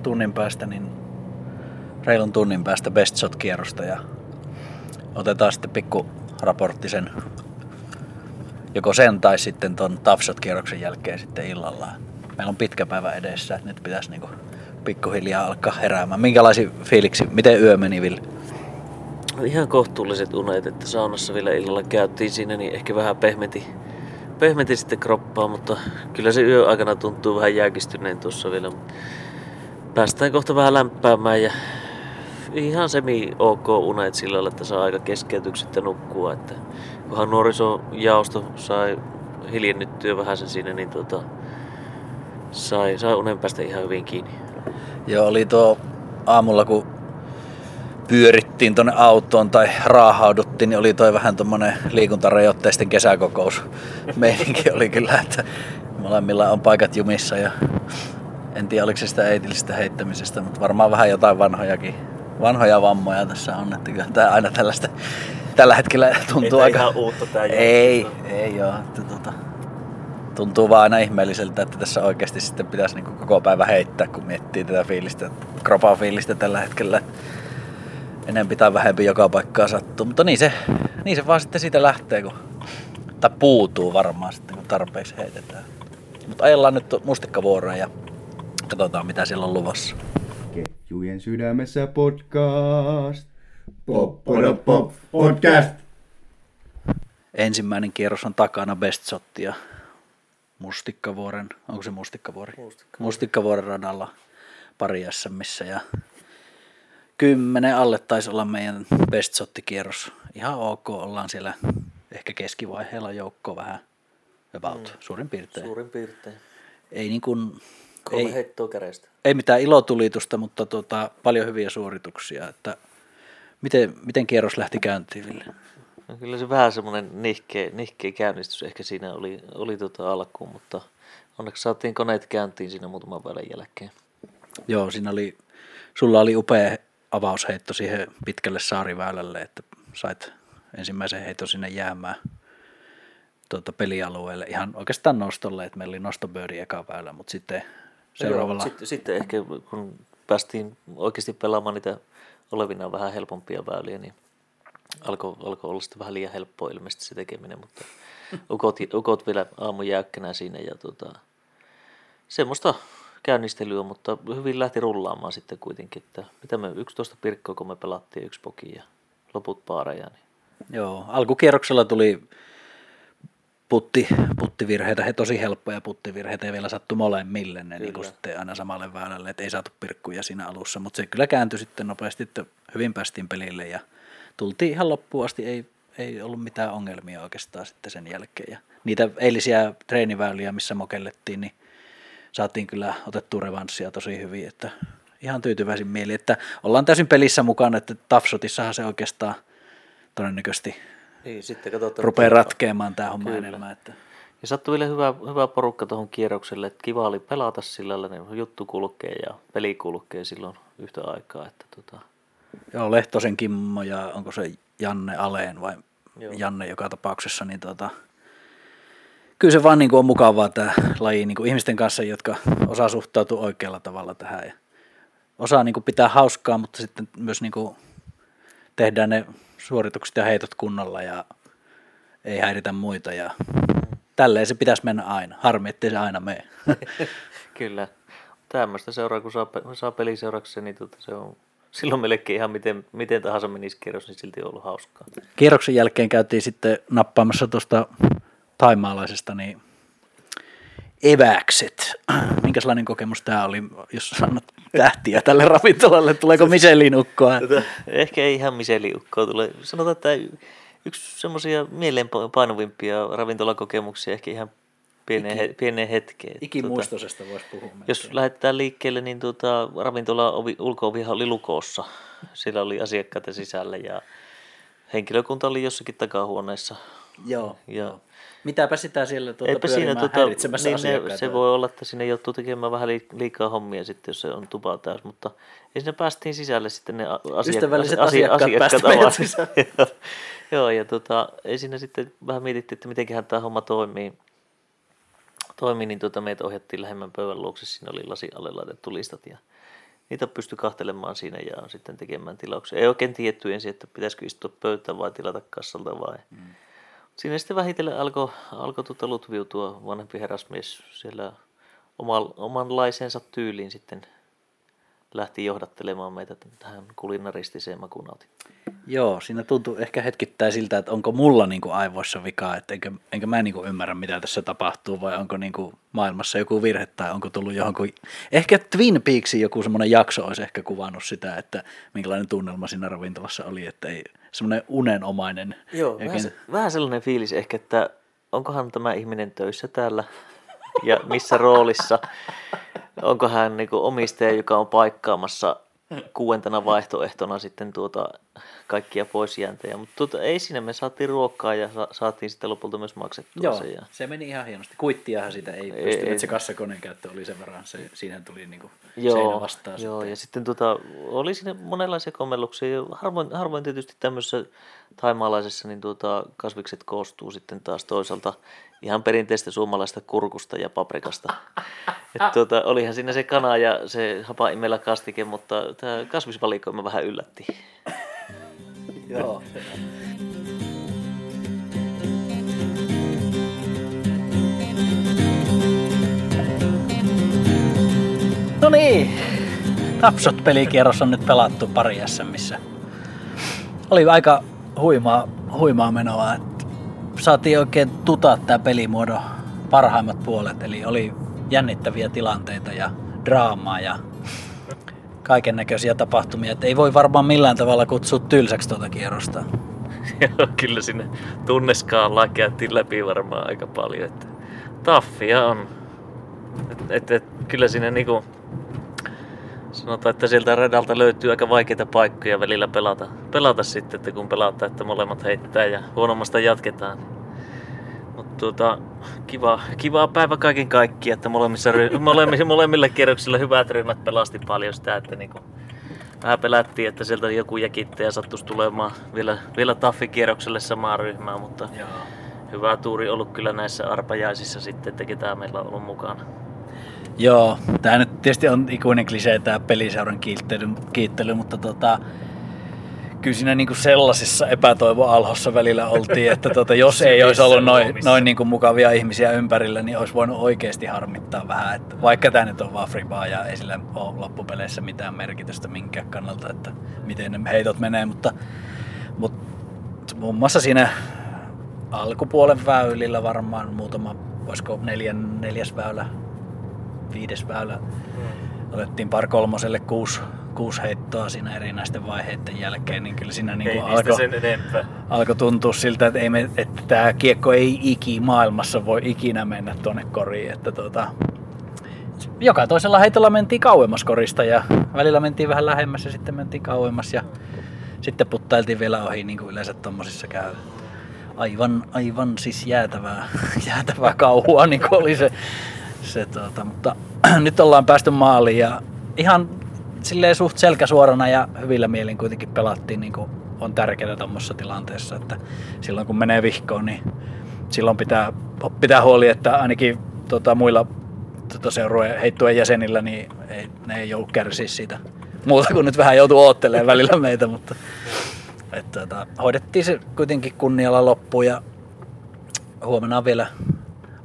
tunnin päästä, niin reilun tunnin päästä Best Shot-kierrosta ja otetaan sitten pikku raportti sen joko sen tai sitten ton Tough Shot-kierroksen jälkeen sitten illalla. Meillä on pitkä päivä edessä, että nyt pitäisi niinku pikkuhiljaa alkaa heräämään. Minkälaisia fiiliksi, miten yö meni Ville? Ihan kohtuulliset unet, että saunassa vielä illalla käytiin siinä, niin ehkä vähän pehmeti, pehmeti sitten kroppaa, mutta kyllä se yö aikana tuntuu vähän jääkistyneen tuossa vielä. Päästään kohta vähän lämpäämään ja ihan semi ok unet sillä lailla, että saa aika keskeytyksettä nukkua. Että kunhan nuorisojaosto sai hiljennyttyä vähän sen siinä, niin tuota, sai, sai unen päästä ihan hyvin kiinni. Joo, oli tuo aamulla kun pyörittiin tonne autoon tai raahauduttiin, niin oli toi vähän tommonen liikuntarajoitteisten kesäkokous. Meininki oli kyllä, että molemmilla on paikat jumissa ja en tiedä oliko se sitä eetillisestä heittämisestä, mutta varmaan vähän jotain vanhojakin, vanhoja vammoja tässä on, että kyllä tää aina tällaista tällä hetkellä tuntuu Ei aika... ihan uutta tää Ei, ei joo. Että, tuota, tuntuu vaan aina ihmeelliseltä, että tässä oikeasti sitten pitäisi niin koko päivä heittää, kun miettii tätä fiilistä, kropaa fiilistä tällä hetkellä. Enempi tai vähempi joka paikkaa sattuu, mutta niin se, niin se vaan sitten siitä lähtee, kun, tai puutuu varmaan sitten, kun tarpeeksi heitetään. Mutta ajellaan nyt mustikkavuoroon ja katsotaan mitä siellä on luvassa. Ketjujen sydämessä podcast. Pop, pop, pop, podcast. Ensimmäinen kierros on takana Best Shottia. Mustikkavuoren, onko se Mustikkavuori? Mustikkavuori. Mustikkavuoren radalla pari SMissä ja kymmenen alle taisi olla meidän Best Shot-kierros. Ihan ok, ollaan siellä ehkä keskivaiheella joukko vähän about, mm. suurin piirtein. Suurin piirtein. Ei niin kuin, Kolme ei, heittoa käreistä. ei mitään ilotulitusta, mutta tota, paljon hyviä suorituksia. Että miten, miten kierros lähti käyntiin, Ville? No kyllä se vähän semmoinen nihkeä, nihkeä käynnistys ehkä siinä oli, oli tota alkuun, mutta onneksi saatiin koneet käyntiin siinä muutaman välin jälkeen. Joo, siinä oli, sulla oli upea avausheitto siihen pitkälle saariväylälle, että sait ensimmäisen heiton sinne jäämään tuota, pelialueelle ihan oikeastaan nostolle, että meillä oli nostobööri eka väylä, mutta sitten seuraavalla... Joo, sitten, sitten ehkä kun päästiin oikeasti pelaamaan niitä olevina vähän helpompia väyliä, niin alkoi alko olla sitten vähän liian helppoa ilmeisesti se tekeminen, mutta ukot, ukot vielä aamun jäykkänä siinä ja tota, semmoista käynnistelyä, mutta hyvin lähti rullaamaan sitten kuitenkin, että mitä me 11 pirkkoa, kun me pelattiin yksi poki ja loput paareja, niin Joo, alkukierroksella tuli putti, puttivirheitä, he tosi helppoja puttivirheitä ja vielä sattui molemmille. Ne niin sitten aina samalle väylälle, että ei saatu pirkkuja siinä alussa, mutta se kyllä kääntyi sitten nopeasti, että hyvin päästiin pelille ja tultiin ihan loppuun asti, ei, ei ollut mitään ongelmia oikeastaan sitten sen jälkeen ja niitä eilisiä treeniväyliä, missä mokellettiin, niin saatiin kyllä otettua revanssia tosi hyvin, että ihan tyytyväisin mieli, että ollaan täysin pelissä mukana, että Tafsotissahan se oikeastaan todennäköisesti Niin, sitten katsotaan. rupeaa ratkeamaan tämä homma Kyllä. enemmän. Että. Ja sattui vielä hyvä, hyvä porukka tuohon kierrokselle, että kiva oli pelata sillä lailla, niin juttu kulkee ja peli kulkee silloin yhtä aikaa. Että tota, Joo, Lehtosen Kimmo ja onko se Janne Aleen vai Joo. Janne joka tapauksessa, niin tota, kyllä se vaan niin kuin on mukavaa tämä laji niin kuin ihmisten kanssa, jotka osaa suhtautua oikealla tavalla tähän ja osaa niin kuin pitää hauskaa, mutta sitten myös niin kuin tehdään ne suoritukset ja heitot kunnolla ja ei häiritä muita ja tälleen se pitäisi mennä aina. Harmi, ettei se aina mene. kyllä, tämmöistä seuraa, kun saa, saa peliseuraksi, niin tota, se on silloin melkein ihan miten, miten tahansa menisi kierros, niin silti on ollut hauskaa. Kierroksen jälkeen käytiin sitten nappaamassa tuosta taimaalaisesta niin eväkset. Minkälainen kokemus tämä oli, jos sanot tähtiä tälle ravintolalle? Tuleeko Michelin-ukkoa? Tota, ehkä ei ihan miseliukkoa tule. Sanotaan, että yksi semmoisia mieleenpainuvimpia ravintolakokemuksia ehkä ihan pieneen, he, pieneen hetkeen. Ikimuistoisesta voisi puhua. Jos lähdetään liikkeelle, niin tuota, ravintola ulko-ovihan oli lukossa. Siellä oli asiakkaita sisällä ja henkilökunta oli jossakin takahuoneessa. Joo. Ja Mitäpä sitä siellä tuota Eipä siinä tuota, tuota, niin ne, se voi olla, että sinne joutuu tekemään vähän li- liikaa hommia sitten, jos se on tupa täys, mutta ei sinne päästiin sisälle sitten ne asiak- Ystävälliset asia- asiakkaat meidät avasi. sisään. Joo. Joo, ja tota, ei siinä sitten vähän mietittiin, että mitenköhän tämä homma toimii. Toimii, niin tuota, meitä ohjattiin lähemmän pöydän luokse, siinä oli lasi alle laitettu listat ja niitä pysty kahtelemaan siinä ja sitten tekemään tilauksia. Ei oikein tietty ensin, että pitäisikö istua pöytään vai tilata kassalta vai. Mm. Siinä sitten vähitellen alkoi alko tuota lutviutua vanhempi herrasmies siellä oman, omanlaisensa tyyliin sitten lähti johdattelemaan meitä tähän kulinaristiseen makunautiin. Joo, siinä tuntuu ehkä hetkittäin siltä, että onko mulla niin kuin aivoissa vikaa, että enkä, enkä mä niin kuin ymmärrä, mitä tässä tapahtuu, vai onko niin kuin maailmassa joku virhe, tai onko tullut johonkin... Ehkä Twin Peaksin joku semmoinen jakso olisi ehkä kuvannut sitä, että minkälainen tunnelma siinä ravintolassa oli, että ei semmoinen unenomainen. Joo, vähän, se, vähän sellainen fiilis ehkä, että onkohan tämä ihminen töissä täällä, ja missä roolissa, onko hän niin omistaja, joka on paikkaamassa kuuentena vaihtoehtona sitten tuota kaikkia poisjääntejä. Mutta tuota, ei siinä, me saatiin ruokkaa ja sa- saatiin sitten lopulta myös maksettua Joo, se. Ja... se meni ihan hienosti. Kuittiahan sitä ei, ei pystynyt, se kassakoneen käyttö oli sen verran, se, siinä tuli niinku Joo, seinä vastaan. joo sitten. ja sitten tota, oli siinä monenlaisia kommelluksia. Ja harvoin, harvoin tietysti tämmöisessä taimaalaisessa niin tuota, kasvikset koostuu sitten taas toisaalta ihan perinteistä suomalaista kurkusta ja paprikasta. Et tuota, olihan siinä se kana ja se hapaimella kastike, mutta tämä kasvisvalikoima vähän yllätti. Joo. No niin, Tapsot pelikierros on nyt pelattu pari SMissä. Oli aika huimaa, huimaa menoa. että Saatiin oikein tutaa tämä pelimuodon parhaimmat puolet. Eli oli jännittäviä tilanteita ja draamaa ja kaiken näköisiä tapahtumia. Et ei voi varmaan millään tavalla kutsua tylsäksi tuota kierrosta. Kyllä sinne tunneskaallaan käytiin läpi varmaan aika paljon. Että taffia on. Et, et, et, kyllä siinä niinku, sanotaan, että sieltä radalta löytyy aika vaikeita paikkoja välillä pelata, pelata sitten, että kun pelataan, että molemmat heittää ja huonommasta jatketaan. Mutta tuota, kiva, kiva päivä kaiken kaikkiaan, että molemmissa, ry- molemmilla, molemmilla kierroksilla hyvät ryhmät pelasti paljon sitä, että niinku, vähän pelättiin, että sieltä joku jäkittäjä sattuisi tulemaan vielä, vielä taffikierrokselle samaan ryhmään, mutta Joo. hyvä tuuri ollut kyllä näissä arpajaisissa sitten, että ketään meillä on ollut mukana. Joo, tämä nyt tietysti on ikuinen klisee tämä peliseuran kiittely, kiittely mutta tota, kyllä siinä niinku sellaisessa epätoivoalhossa välillä oltiin, että tota, jos ei olisi ollut noin, noin niinku mukavia ihmisiä ympärillä, niin olisi voinut oikeasti harmittaa vähän. Että vaikka tämä nyt on vaan fribaa ja ei sillä ole loppupeleissä mitään merkitystä minkään kannalta, että miten ne heitot menee, mutta, mutta muun muassa siinä alkupuolen väylillä varmaan muutama, olisiko neljän, neljäs väylä, viides väylä, otettiin par kolmoselle kuusi, kuusi heittoa siinä erinäisten vaiheiden jälkeen, niin kyllä siinä niin alkoi, alkoi tuntua siltä, että, ei me, että tämä kiekko ei iki maailmassa voi ikinä mennä tuonne koriin. Että tota, joka toisella heitolla mentiin kauemmas korista ja välillä mentiin vähän lähemmäs ja sitten mentiin kauemmas ja sitten puttailtiin vielä ohi niin kuin yleensä tommosissa käy. Aivan, aivan siis jäätävää, jäätävää kauhua niin kuin oli se, se tuota, mutta nyt ollaan päästy maaliin ja ihan silleen suht selkäsuorana ja hyvillä mielin kuitenkin pelattiin niin kuin on tärkeää tuommoisessa tilanteessa, että silloin kun menee vihkoon, niin silloin pitää, pitää huoli, että ainakin tota, muilla tota, seurueen heittujen jäsenillä, niin ei, ne ei joudu kärsiä siitä muuta kuin nyt vähän joutuu oottelemaan välillä meitä, mutta et, tota, hoidettiin se kuitenkin kunnialla loppuun ja huomenna on vielä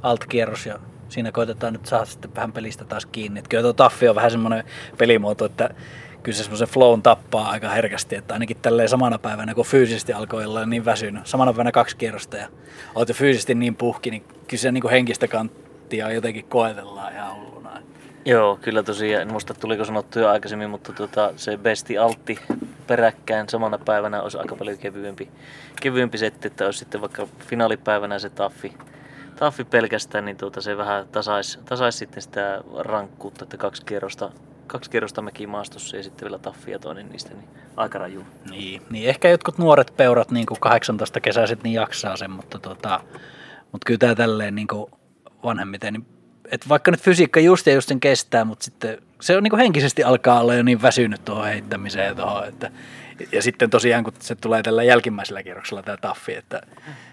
altkierros ja siinä koitetaan nyt saada sitten vähän pelistä taas kiinni. Et kyllä tuo Taffi on vähän semmoinen pelimuoto, että kyllä se semmoisen flown tappaa aika herkästi, että ainakin tälleen samana päivänä, kun fyysisesti alkoi olla niin väsynyt, samana päivänä kaksi kierrosta ja olet jo fyysisesti niin puhki, niin kyllä se niin henkistä kanttia jotenkin koetellaan ihan hulluna. Joo, kyllä tosiaan, en muista tuliko sanottu jo aikaisemmin, mutta tota, se besti altti peräkkäin samana päivänä olisi aika paljon kevyempi, kevyempi setti, että olisi sitten vaikka finaalipäivänä se taffi, taffi pelkästään, niin tuota, se vähän tasaisi, tasais sitten sitä rankkuutta, että kaksi kierrosta, kaksi kierrosta mäkimaastossa ja sitten vielä taffi ja toinen niistä, niin aika raju. Niin, niin ehkä jotkut nuoret peurat, niin kuin 18 kesäiset, niin jaksaa sen, mutta, tota, mutta kyllä tämä tälleen niin kuin vanhemmiten, niin että vaikka nyt fysiikka just ja just sen kestää, mutta sitten se on niin kuin henkisesti alkaa olla jo niin väsynyt tuohon heittämiseen tuohon, että ja sitten tosiaan, kun se tulee tällä jälkimmäisellä kierroksella tämä taffi, että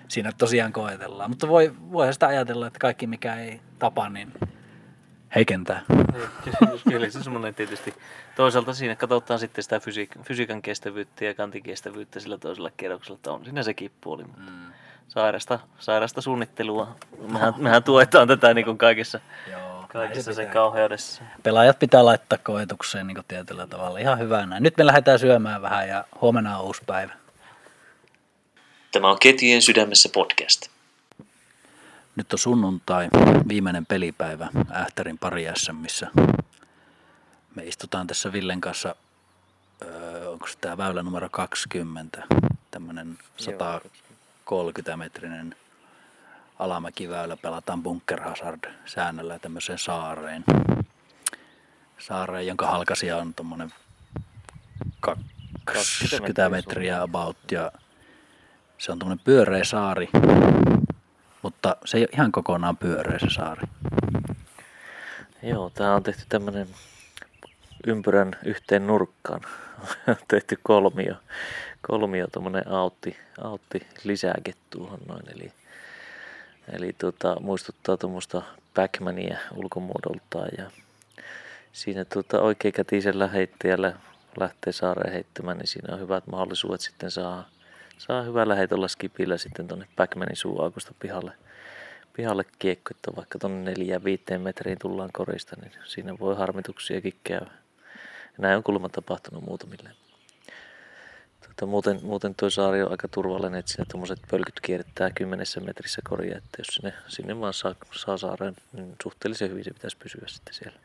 siinä tosiaan koetellaan. Mutta voi, voi sitä ajatella, että kaikki mikä ei tapa, niin heikentää. Niin, Kyllä se semmoinen tietysti. Toisaalta siinä katsotaan sitten sitä fysiik- fysiikan kestävyyttä ja kantikestävyyttä sillä toisella kierroksella, että on siinä sekin puoli. Mutta Mm. sairasta, sairasta suunnittelua. Mehän, mehän tuetaan tätä niin kuin kaikessa, Joo, kaikessa sen kauheudessa. Pelaajat pitää laittaa koetukseen niin tietyllä tavalla. Ihan hyvä näin. Nyt me lähdetään syömään vähän ja huomenna on uusi päivä. Tämä on Ketjujen sydämessä podcast. Nyt on sunnuntai, viimeinen pelipäivä Ähtärin pari missä me istutaan tässä Villen kanssa, öö, onko tämä väylä numero 20, tämmöinen 130 metrinen alamäkiväylä, pelataan Bunker Hazard säännöllä tämmöiseen saareen. Saareen, jonka halkasia on tuommoinen 20 metriä about ja se on tuommoinen pyöreä saari, mutta se ei ole ihan kokonaan pyöreä se saari. Joo, tää on tehty tämmönen ympyrän yhteen nurkkaan. tehty kolmio, kolmio tommonen autti, autti lisääke tuohon noin. Eli, eli tota, muistuttaa tuommoista Backmania ulkomuodoltaan ja siinä tota, oikeakätisellä heittäjällä lähtee saareen heittämään, niin siinä on hyvät mahdollisuudet sitten saa, saa hyvällä heitolla skipillä sitten tuonne Backmanin suuaukosta pihalle, pihalle kiekko, että vaikka tuonne neljään viiteen metriin tullaan korista, niin siinä voi harmituksiakin käydä. Näin on kuulemma tapahtunut muutamille. Tota, muuten, muuten tuo saari on aika turvallinen, että siinä tuommoiset pölkyt kiertää kymmenessä metrissä koria, että jos sinne, sinne vaan saa, saa saareen, niin suhteellisen hyvin se pitäisi pysyä sitten siellä.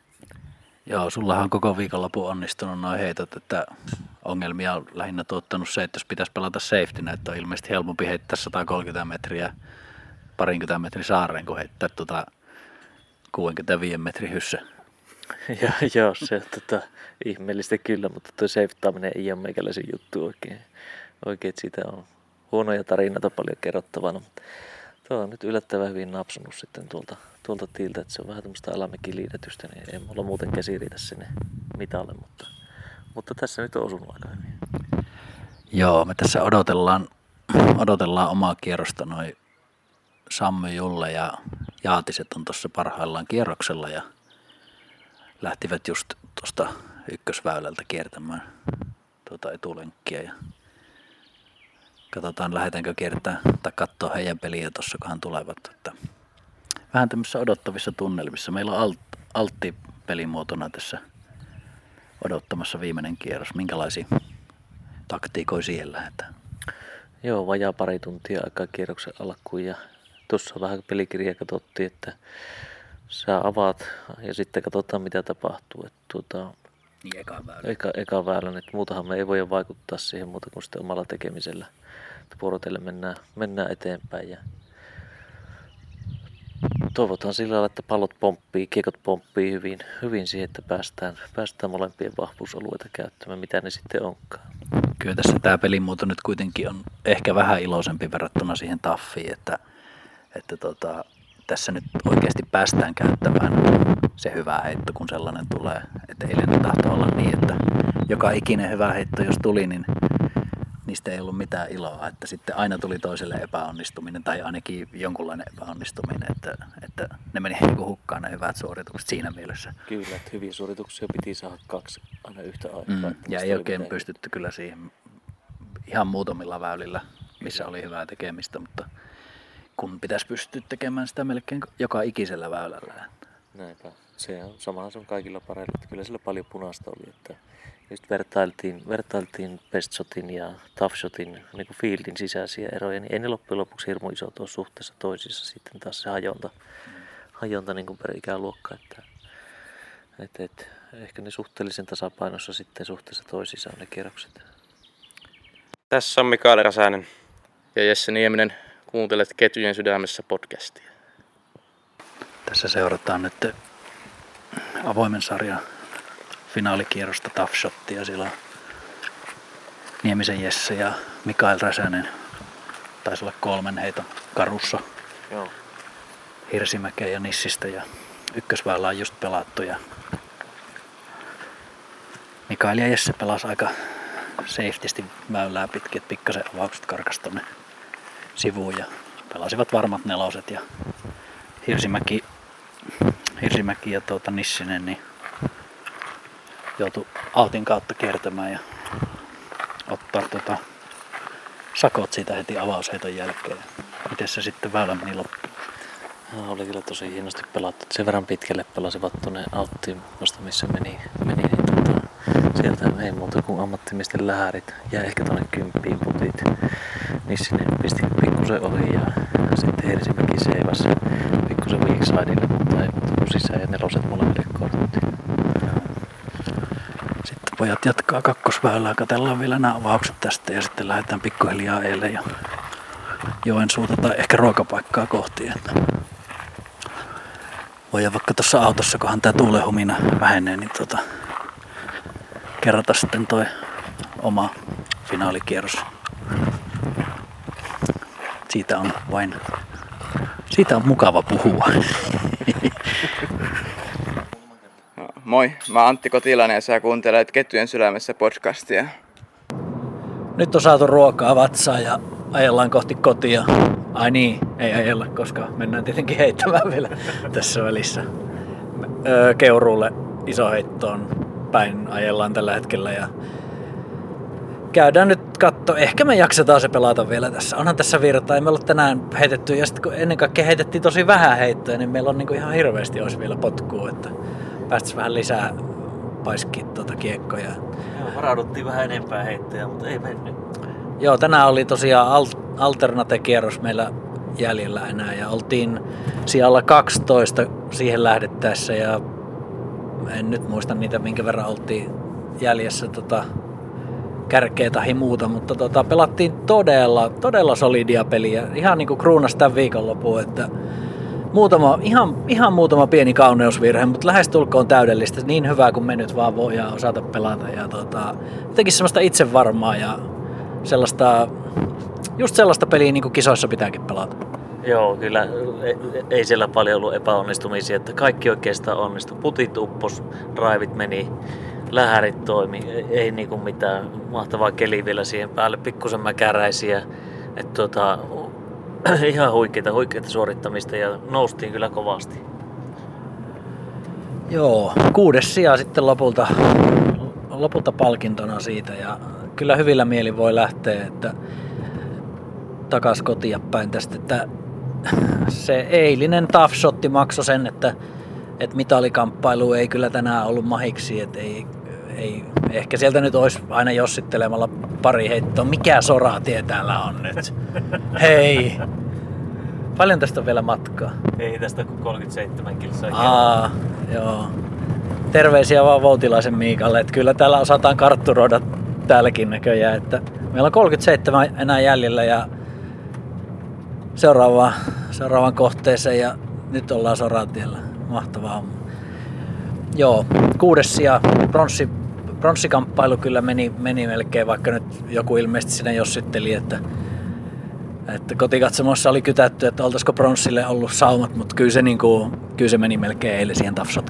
Joo, sullahan on koko viikonloppu onnistunut noin heitot, että ongelmia on lähinnä tuottanut se, että jos pitäisi pelata safety, että on ilmeisesti helpompi heittää 130 metriä parinkymmentä metrin saareen, kuin heittää tuota 65 metrin hyssä. Ja, joo, se on tota, ihmeellistä kyllä, mutta tuo safetaaminen ei ole meikäläisen juttu oikein. Oikein, siitä on huonoja tarinoita paljon kerrottavana, mutta tuo on nyt yllättävän hyvin napsunut sitten tuolta, tuolta tiiltä, että se on vähän tämmöistä alamäkiliidetystä, niin ei mulla muuten käsi riitä sinne mitalle, mutta, mutta tässä nyt on osunut aika hyvin. Joo, me tässä odotellaan, odotellaan omaa kierrosta noin Sammy, Julle ja Jaatiset on tuossa parhaillaan kierroksella ja lähtivät just tuosta ykkösväylältä kiertämään tuota etulenkkiä ja katsotaan lähdetäänkö kiertää tai katsoa heidän peliä tuossa kun hän tulevat. Että vähän tämmöisissä odottavissa tunnelmissa. Meillä on alt, altti pelimuotona tässä odottamassa viimeinen kierros. Minkälaisia taktiikoja siihen lähdetään? Joo, vajaa pari tuntia aikaa kierroksen alkuun ja tuossa vähän pelikirja katsottiin, että sä avaat ja sitten katsotaan mitä tapahtuu. Että tuota, Niin eka väylä. eka, eka väylän, että muutahan me ei voi vaikuttaa siihen muuta kuin sitten omalla tekemisellä. Että vuorotellen mennään, mennään eteenpäin ja toivotaan sillä lailla, että pallot pomppii, kiekot pomppii hyvin, hyvin siihen, että päästään, päästään molempien vahvuusalueita käyttämään, mitä ne sitten onkaan. Kyllä tässä tämä pelimuoto nyt kuitenkin on ehkä vähän iloisempi verrattuna siihen taffiin, että, että tota, tässä nyt oikeasti päästään käyttämään se hyvä heitto, kun sellainen tulee. Että eilen tahtoi olla niin, että joka ikinen hyvä heitto, jos tuli, niin niistä ei ollut mitään iloa. Että sitten aina tuli toiselle epäonnistuminen tai ainakin jonkunlainen epäonnistuminen, että, että ne meni niin kuin hukkaan ne hyvät suoritukset siinä mielessä. Kyllä, että hyviä suorituksia piti saada kaksi aina yhtä aikaa. Mm, ja ei oikein mitään- pystytty kyllä siihen ihan muutamilla väylillä, missä oli hyvää tekemistä, mutta kun pitäisi pystyä tekemään sitä melkein joka ikisellä väylällä. Näinpä. Se on samahan se on kaikilla pareilla, että kyllä sillä paljon punaista oli, että just vertailtiin, vertailtiin best shotin ja tough shotin niin kuin fieldin sisäisiä eroja, niin ei ne loppujen lopuksi hirmu iso tuossa suhteessa toisissa sitten taas se hajonta, hajonta niin kuin per ikäluokka, että, että, että ehkä ne suhteellisen tasapainossa sitten suhteessa toisissa on ne kierrokset. Tässä on Mikael Räsänen ja Jesse Nieminen. Kuuntelet Ketjujen sydämessä podcastia. Tässä seurataan nyt avoimen sarjan finaalikierrosta Tough Shottia. Siellä on Niemisen Jesse ja Mikael Räsänen. Taisi olla kolmen heiton karussa Joo. Hirsimäkeä ja Nissistä ja ykkösväylä on just pelattu ja Mikael ja Jesse pelas aika safetysti väylää pitkin, että pikkasen avaukset karkas tonne sivuun ja pelasivat varmat neloset ja Hirsimäki, Hirsimäki ja tuota Nissinen, niin joutui Altin kautta kiertämään ja ottaa tota sakot siitä heti avausheiton jälkeen. Miten se sitten väylä meni loppuun? No, oli kyllä tosi hienosti pelattu. Sen verran pitkälle pelasivat tuonne Alttiin vasta missä meni, meni niin tota, sieltä ei muuta kuin ammattimisten lähärit ja ehkä tuonne kymppiin putit. Niin sinne pisti pikkusen ohi ja sitten Hersimäki seivas pikkusen weaksidelle, mutta ei muuta kuin sisään ja neloset molemmille kortti. Sitten pojat jatkaa kakkosväylää, katsellaan vielä nämä avaukset tästä ja sitten lähdetään pikkuhiljaa eilen ja Joensuuta tai ehkä ruokapaikkaa kohti. Että voidaan vaikka tuossa autossa, kunhan tämä tuulehumina vähenee, niin tota, kerrata sitten toi oma finaalikierros. Siitä on vain, siitä on mukava puhua. Moi, mä Antti Kotilainen ja sä kuuntelet Ketjujen sydämessä podcastia. Nyt on saatu ruokaa vatsaan ja ajellaan kohti kotia. Ai niin, ei ajella, koska mennään tietenkin heittämään vielä tässä välissä. Öö, Keuruulle isoheittoon päin ajellaan tällä hetkellä ja käydään nyt katto. Ehkä me jaksetaan se pelata vielä tässä. Onhan tässä virtaa. Ei me olla tänään heitetty ja sitten kun ennen kaikkea heitettiin tosi vähän heittoja, niin meillä on niinku ihan hirveästi olisi vielä potkua, että päästäisiin vähän lisää paiskiin tuota kiekkoja. Joo, varauduttiin vähän enempää heittoja, mutta ei mennyt. Joo, tänään oli tosiaan al- alternate-kierros meillä jäljellä enää ja oltiin siellä 12 siihen lähdettäessä ja en nyt muista niitä minkä verran oltiin jäljessä tota, kärkeä tai muuta, mutta tota, pelattiin todella, todella solidia peliä. Ihan niin kuin kruunas tämän viikonlopun, että muutama, ihan, ihan muutama pieni kauneusvirhe, mutta lähestulkoon täydellistä. Niin hyvää kuin me nyt vaan voidaan osata pelata. Ja tota, jotenkin semmoista itsevarmaa ja sellaista, just sellaista peliä niin kuin kisoissa pitääkin pelata. Joo, kyllä ei, ei siellä paljon ollut epäonnistumisia, että kaikki oikeastaan onnistui. Putit uppos, raivit meni, lähärit toimi, ei, ei niinku mitään mahtavaa keli vielä siihen päälle, pikkusen mäkäräisiä. Että tota, ihan huikeita, huikeita suorittamista ja noustiin kyllä kovasti. Joo, kuudes sija sitten lopulta, lopulta palkintona siitä ja kyllä hyvillä mieli voi lähteä, että takas kotia päin tästä, että se eilinen tough shotti maksoi sen, että, että mitalikamppailu ei kyllä tänään ollut mahiksi, että ei, ei, ehkä sieltä nyt olisi aina jossittelemalla pari heittoa. Mikä soratie täällä on nyt? Hei! Paljon tästä on vielä matkaa? Ei tästä kuin 37 kilsaa. Aa, joo. Terveisiä vaan Voutilaisen Miikalle, että kyllä täällä osataan kartturoida täälläkin näköjään, että meillä on 37 enää jäljellä ja seuraavaan, seuraavaan kohteeseen ja nyt ollaan soratiellä. Mahtavaa homma. Joo, kuudes sija, bronssi, pronssikamppailu kyllä meni, meni melkein, vaikka nyt joku ilmeisesti sinne jossitteli, että, että kotikatsomossa oli kytätty, että oltaisiko pronssille ollut saumat, mutta kyllä se, niin kuin, kyllä se meni melkein eilen siihen Tafsot.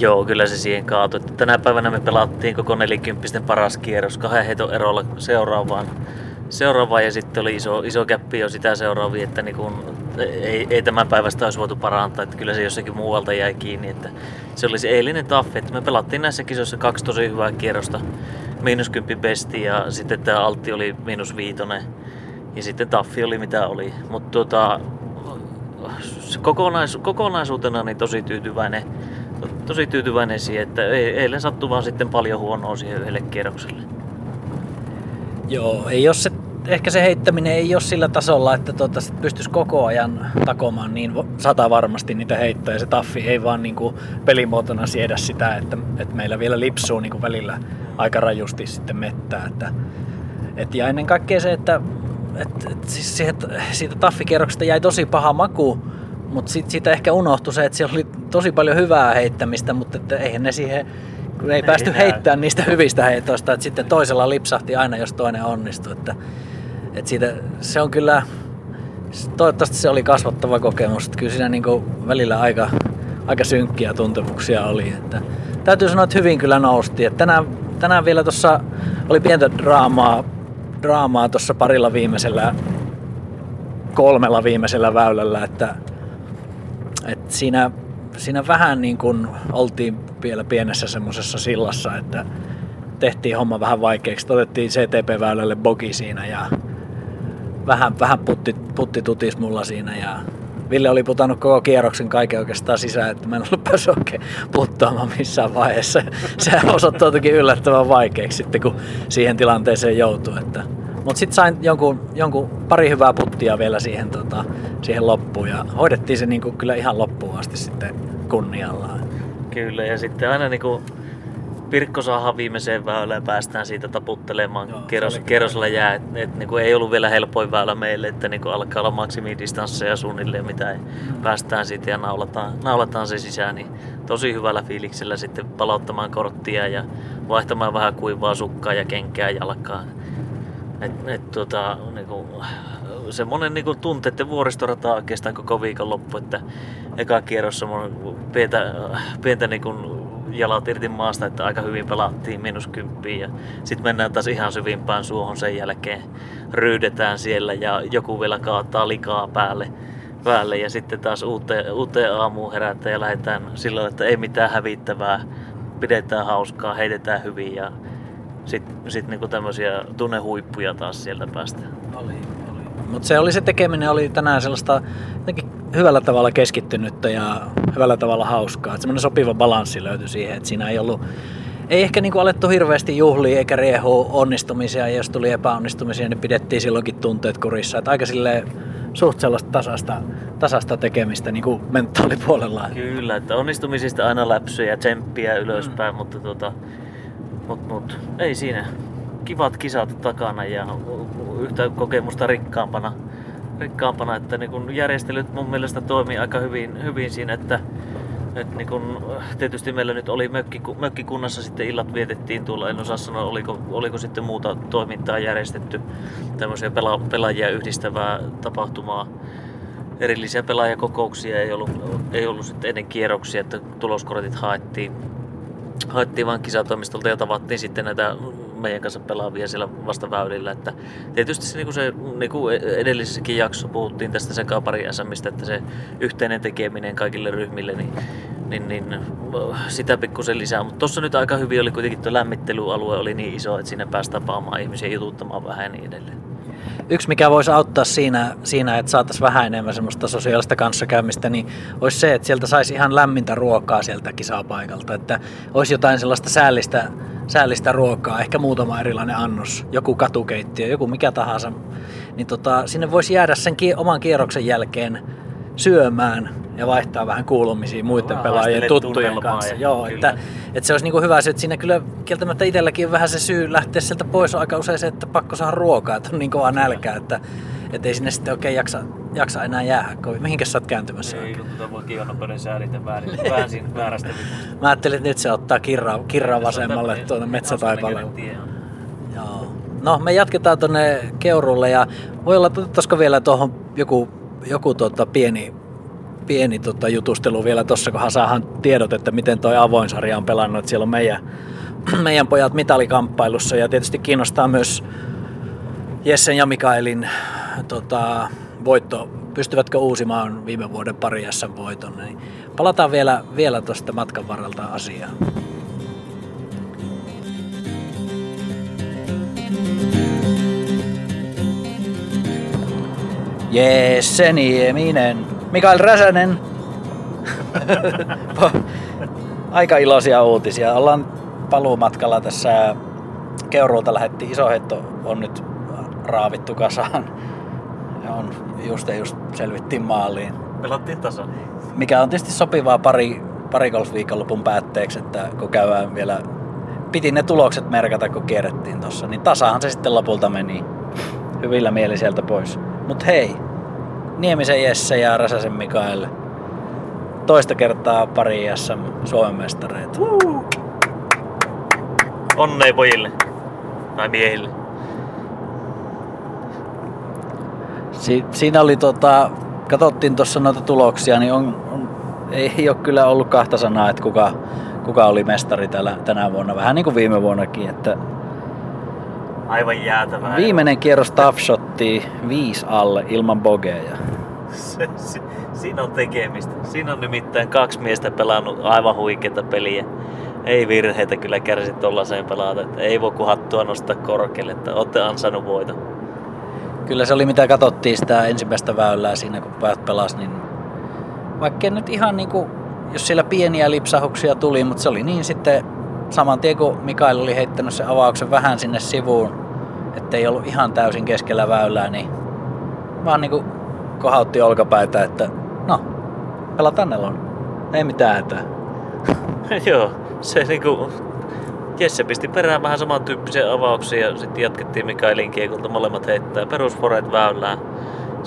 Joo, kyllä se siihen kaatui. Tänä päivänä me pelattiin koko 40 paras kierros kahden heiton erolla seuraavaan. Seuraavaan ja sitten oli iso, iso käppi jo sitä seuraavia, että niin kun, ei, ei tämän päivästä olisi voitu parantaa, että kyllä se jossakin muualta jäi kiinni. Että se oli se eilinen taffi, että me pelattiin näissä kisoissa kaksi tosi hyvää kierrosta, miinus kymppi besti ja sitten tämä altti oli miinus viitonen ja sitten taffi oli mitä oli. Mutta tuota, kokonais, kokonaisuutena niin tosi tyytyväinen, tosi tyytyväinen siihen, että e- eilen sattui vaan sitten paljon huonoa siihen yhdelle kierrokselle. Joo, ei ole se, ehkä se heittäminen ei ole sillä tasolla, että tuota, sit pystyisi koko ajan takomaan niin sata varmasti niitä heittoja. Se taffi ei vaan niin kuin pelimuotona siedä sitä, että, että meillä vielä lipsuu niin kuin välillä aika rajusti sitten mettää. Että, et, ja ennen kaikkea se, että et, et, siis siihen, siitä taffikierroksesta jäi tosi paha maku, mutta sit, siitä ehkä unohtui se, että siellä oli tosi paljon hyvää heittämistä, mutta että eihän ne siihen kun ei, päästy heittämään niistä hyvistä heitoista, että sitten toisella lipsahti aina, jos toinen onnistui. Että, että siitä, se on kyllä, toivottavasti se oli kasvattava kokemus, että kyllä siinä niin kuin välillä aika, aika synkkiä tuntemuksia oli. Että, täytyy sanoa, että hyvin kyllä nousti. Että tänään, tänään vielä tuossa oli pientä draamaa, draamaa tuossa parilla viimeisellä, kolmella viimeisellä väylällä, että, että siinä siinä vähän niin kuin oltiin vielä pienessä semmoisessa sillassa, että tehtiin homma vähän vaikeaksi. Otettiin CTP-väylälle bogi siinä ja vähän, vähän putti, putti tutis mulla siinä ja Ville oli putannut koko kierroksen kaiken oikeastaan sisään, että mä en ollut päässyt oikein puttaamaan missään vaiheessa. Se osoittautuikin yllättävän vaikeaksi sitten, kun siihen tilanteeseen joutui. Että. Mutta sitten sain jonkun, jonkun pari hyvää puttia vielä siihen, tota, siihen loppuun ja hoidettiin se niinku kyllä ihan loppuun asti sitten kunniallaan. Kyllä, ja sitten aina niinku Pirkko saadaan viimeiseen väylään päästään siitä taputtelemaan. Joo, Kerros, kerrosella jää, et, et, niinku ei ollut vielä helpoin väylä meille, että niinku alkaa olla maksimidistansseja suunnilleen, mitä ei. päästään siitä ja naulataan, naulataan se sisään. Niin tosi hyvällä fiiliksellä sitten palauttamaan korttia ja vaihtamaan vähän kuivaa sukkaa ja kenkää jalkaan. Et, et, tota, niinku, semmonen niinku tunteiden vuoristorata oikeastaan koko viikon loppu, että eka kierros semmonen pientä, pientä niinku jalat irti maasta, että aika hyvin pelattiin miinus kymppiin ja sitten mennään taas ihan syvimpään suohon sen jälkeen. Ryydetään siellä ja joku vielä kaataa likaa päälle, päälle ja sitten taas uuteen, uuteen aamuun herätään ja lähdetään silloin, että ei mitään hävittävää, pidetään hauskaa, heitetään hyvin ja sitten sit niinku tämmöisiä tunnehuippuja taas sieltä päästä. Oli. Mutta se oli se tekeminen oli tänään sellaista jotenkin hyvällä tavalla keskittynyttä ja hyvällä tavalla hauskaa. Et semmoinen sopiva balanssi löytyi siihen, että siinä ei ollut ei ehkä niinku alettu hirveästi juhlia eikä riehu onnistumisia ja jos tuli epäonnistumisia, niin pidettiin silloinkin tunteet kurissa. Et aika silleen suht sellaista tasasta, tasasta tekemistä niin kuin mentaalipuolella. Kyllä, että onnistumisista aina läpsyjä, tsemppiä ylöspäin, mm. mutta tota, mut, mut, ei siinä. Kivat kisat takana ja yhtä kokemusta rikkaampana, rikkaampana että niin kun järjestelyt mun mielestä toimii aika hyvin, hyvin siinä, että et niin kun, tietysti meillä nyt oli mökki, mökkikunnassa sitten illat vietettiin tuolla, en osaa sanoa oliko, oliko sitten muuta toimintaa järjestetty, tämmöisiä pela, pelaajia yhdistävää tapahtumaa. Erillisiä pelaajakokouksia ei ollut, ei ollut sitten ennen kierroksia, että tuloskortit haettiin, haettiin vain kisatoimistolta ja tavattiin sitten näitä meidän kanssa pelaavia siellä vastaväylillä. Että tietysti se, niin se niin kuin edellisessäkin jaksossa puhuttiin tästä sekapari SMistä, että se yhteinen tekeminen kaikille ryhmille, niin, niin, niin sitä pikkusen lisää. Mutta tuossa nyt aika hyvin oli kuitenkin tuo lämmittelyalue oli niin iso, että sinne pääsi tapaamaan ihmisiä jututtamaan vähän ja niin edelleen. Yksi, mikä voisi auttaa siinä, siinä että saataisiin vähän enemmän semmoista sosiaalista kanssakäymistä, niin olisi se, että sieltä saisi ihan lämmintä ruokaa sieltä kisapaikalta. Että olisi jotain sellaista säällistä, säällistä ruokaa, ehkä muutama erilainen annos, joku katukeittiö, joku mikä tahansa. Niin tota, sinne voisi jäädä sen oman kierroksen jälkeen syömään ja vaihtaa vähän kuulumisia muiden Vähän pelaajien tuttujen kanssa. ja- Joo, kyllä. että, että se olisi niinku hyvä se, että siinä kyllä kieltämättä itselläkin on vähän se syy lähteä sieltä pois on aika usein se, että pakko saada ruokaa, että on niin kova nälkä, että, että ei sinne sitten oikein jaksa, jaksa enää jäädä. kovin. Mihinkä sä oot kääntymässä Ei, kun tuota voi kionopeuden säälitä väärin, väänsin väärästä. Mä ajattelin, että nyt se ottaa kirraa, kirraa vasemmalle tuonne on. Joo. No, me jatketaan tuonne Keurulle ja voi olla, että vielä tuohon joku, joku tota pieni, pieni tota jutustelu vielä tuossa, kunhan saadaan tiedot, että miten toi avoin sarja on pelannut. Että siellä on meidän, meidän pojat mitalikamppailussa ja tietysti kiinnostaa myös Jessen ja Mikaelin tota, voitto. Pystyvätkö uusimaan viime vuoden pari voiton? Niin palataan vielä, vielä tuosta matkan varrelta asiaan. Jesse Nieminen, Mikael Räsänen. Aika iloisia uutisia. Ollaan paluumatkalla tässä Keurulta lähetti iso heitto on nyt raavittu kasaan. Ja on just ja just selvittiin maaliin. Pelattiin tasan. Mikä on tietysti sopivaa pari, pari golf-viikonlopun päätteeksi, että kun käydään vielä, piti ne tulokset merkata kun kierrettiin tossa, niin tasahan se sitten lopulta meni hyvillä mieli sieltä pois. Mut hei, Niemisen Jesse ja Räsäsen Mikael, toista kertaa pari SM Suomen mestareita. Onnea pojille. Tai miehille. Si- siinä oli tota, katsottiin tuossa noita tuloksia, niin on, on, ei ole kyllä ollut kahta sanaa, että kuka, kuka oli mestari tällä, tänä vuonna. Vähän niin kuin viime vuonnakin, että Aivan jäätävää. viimeinen kierros shotti viisi alle ilman bogeja. Se, se, Siinä on tekemistä. Siinä on nimittäin kaksi miestä pelannut aivan huikeita peliä. Ei virheitä kyllä kärsi tollaiseen pelata. Että ei voi kuin hattua nostaa korkealle, että olette ansainnut voita. Kyllä se oli mitä katsottiin sitä ensimmäistä väylää siinä kun päät pelas, niin vaikka nyt ihan niinku, jos siellä pieniä lipsahuksia tuli, mutta se oli niin sitten saman tien kun Mikael oli heittänyt sen avauksen vähän sinne sivuun, ettei ollut ihan täysin keskellä väylää, niin vaan niinku kohautti olkapäitä, että no, pelataan nelon. Ei mitään hätää. Joo, se niinku... Jesse pisti perään vähän samantyyppisen avauksen ja sitten jatkettiin Mikaelin kiekolta molemmat heittää perusforeet väylään.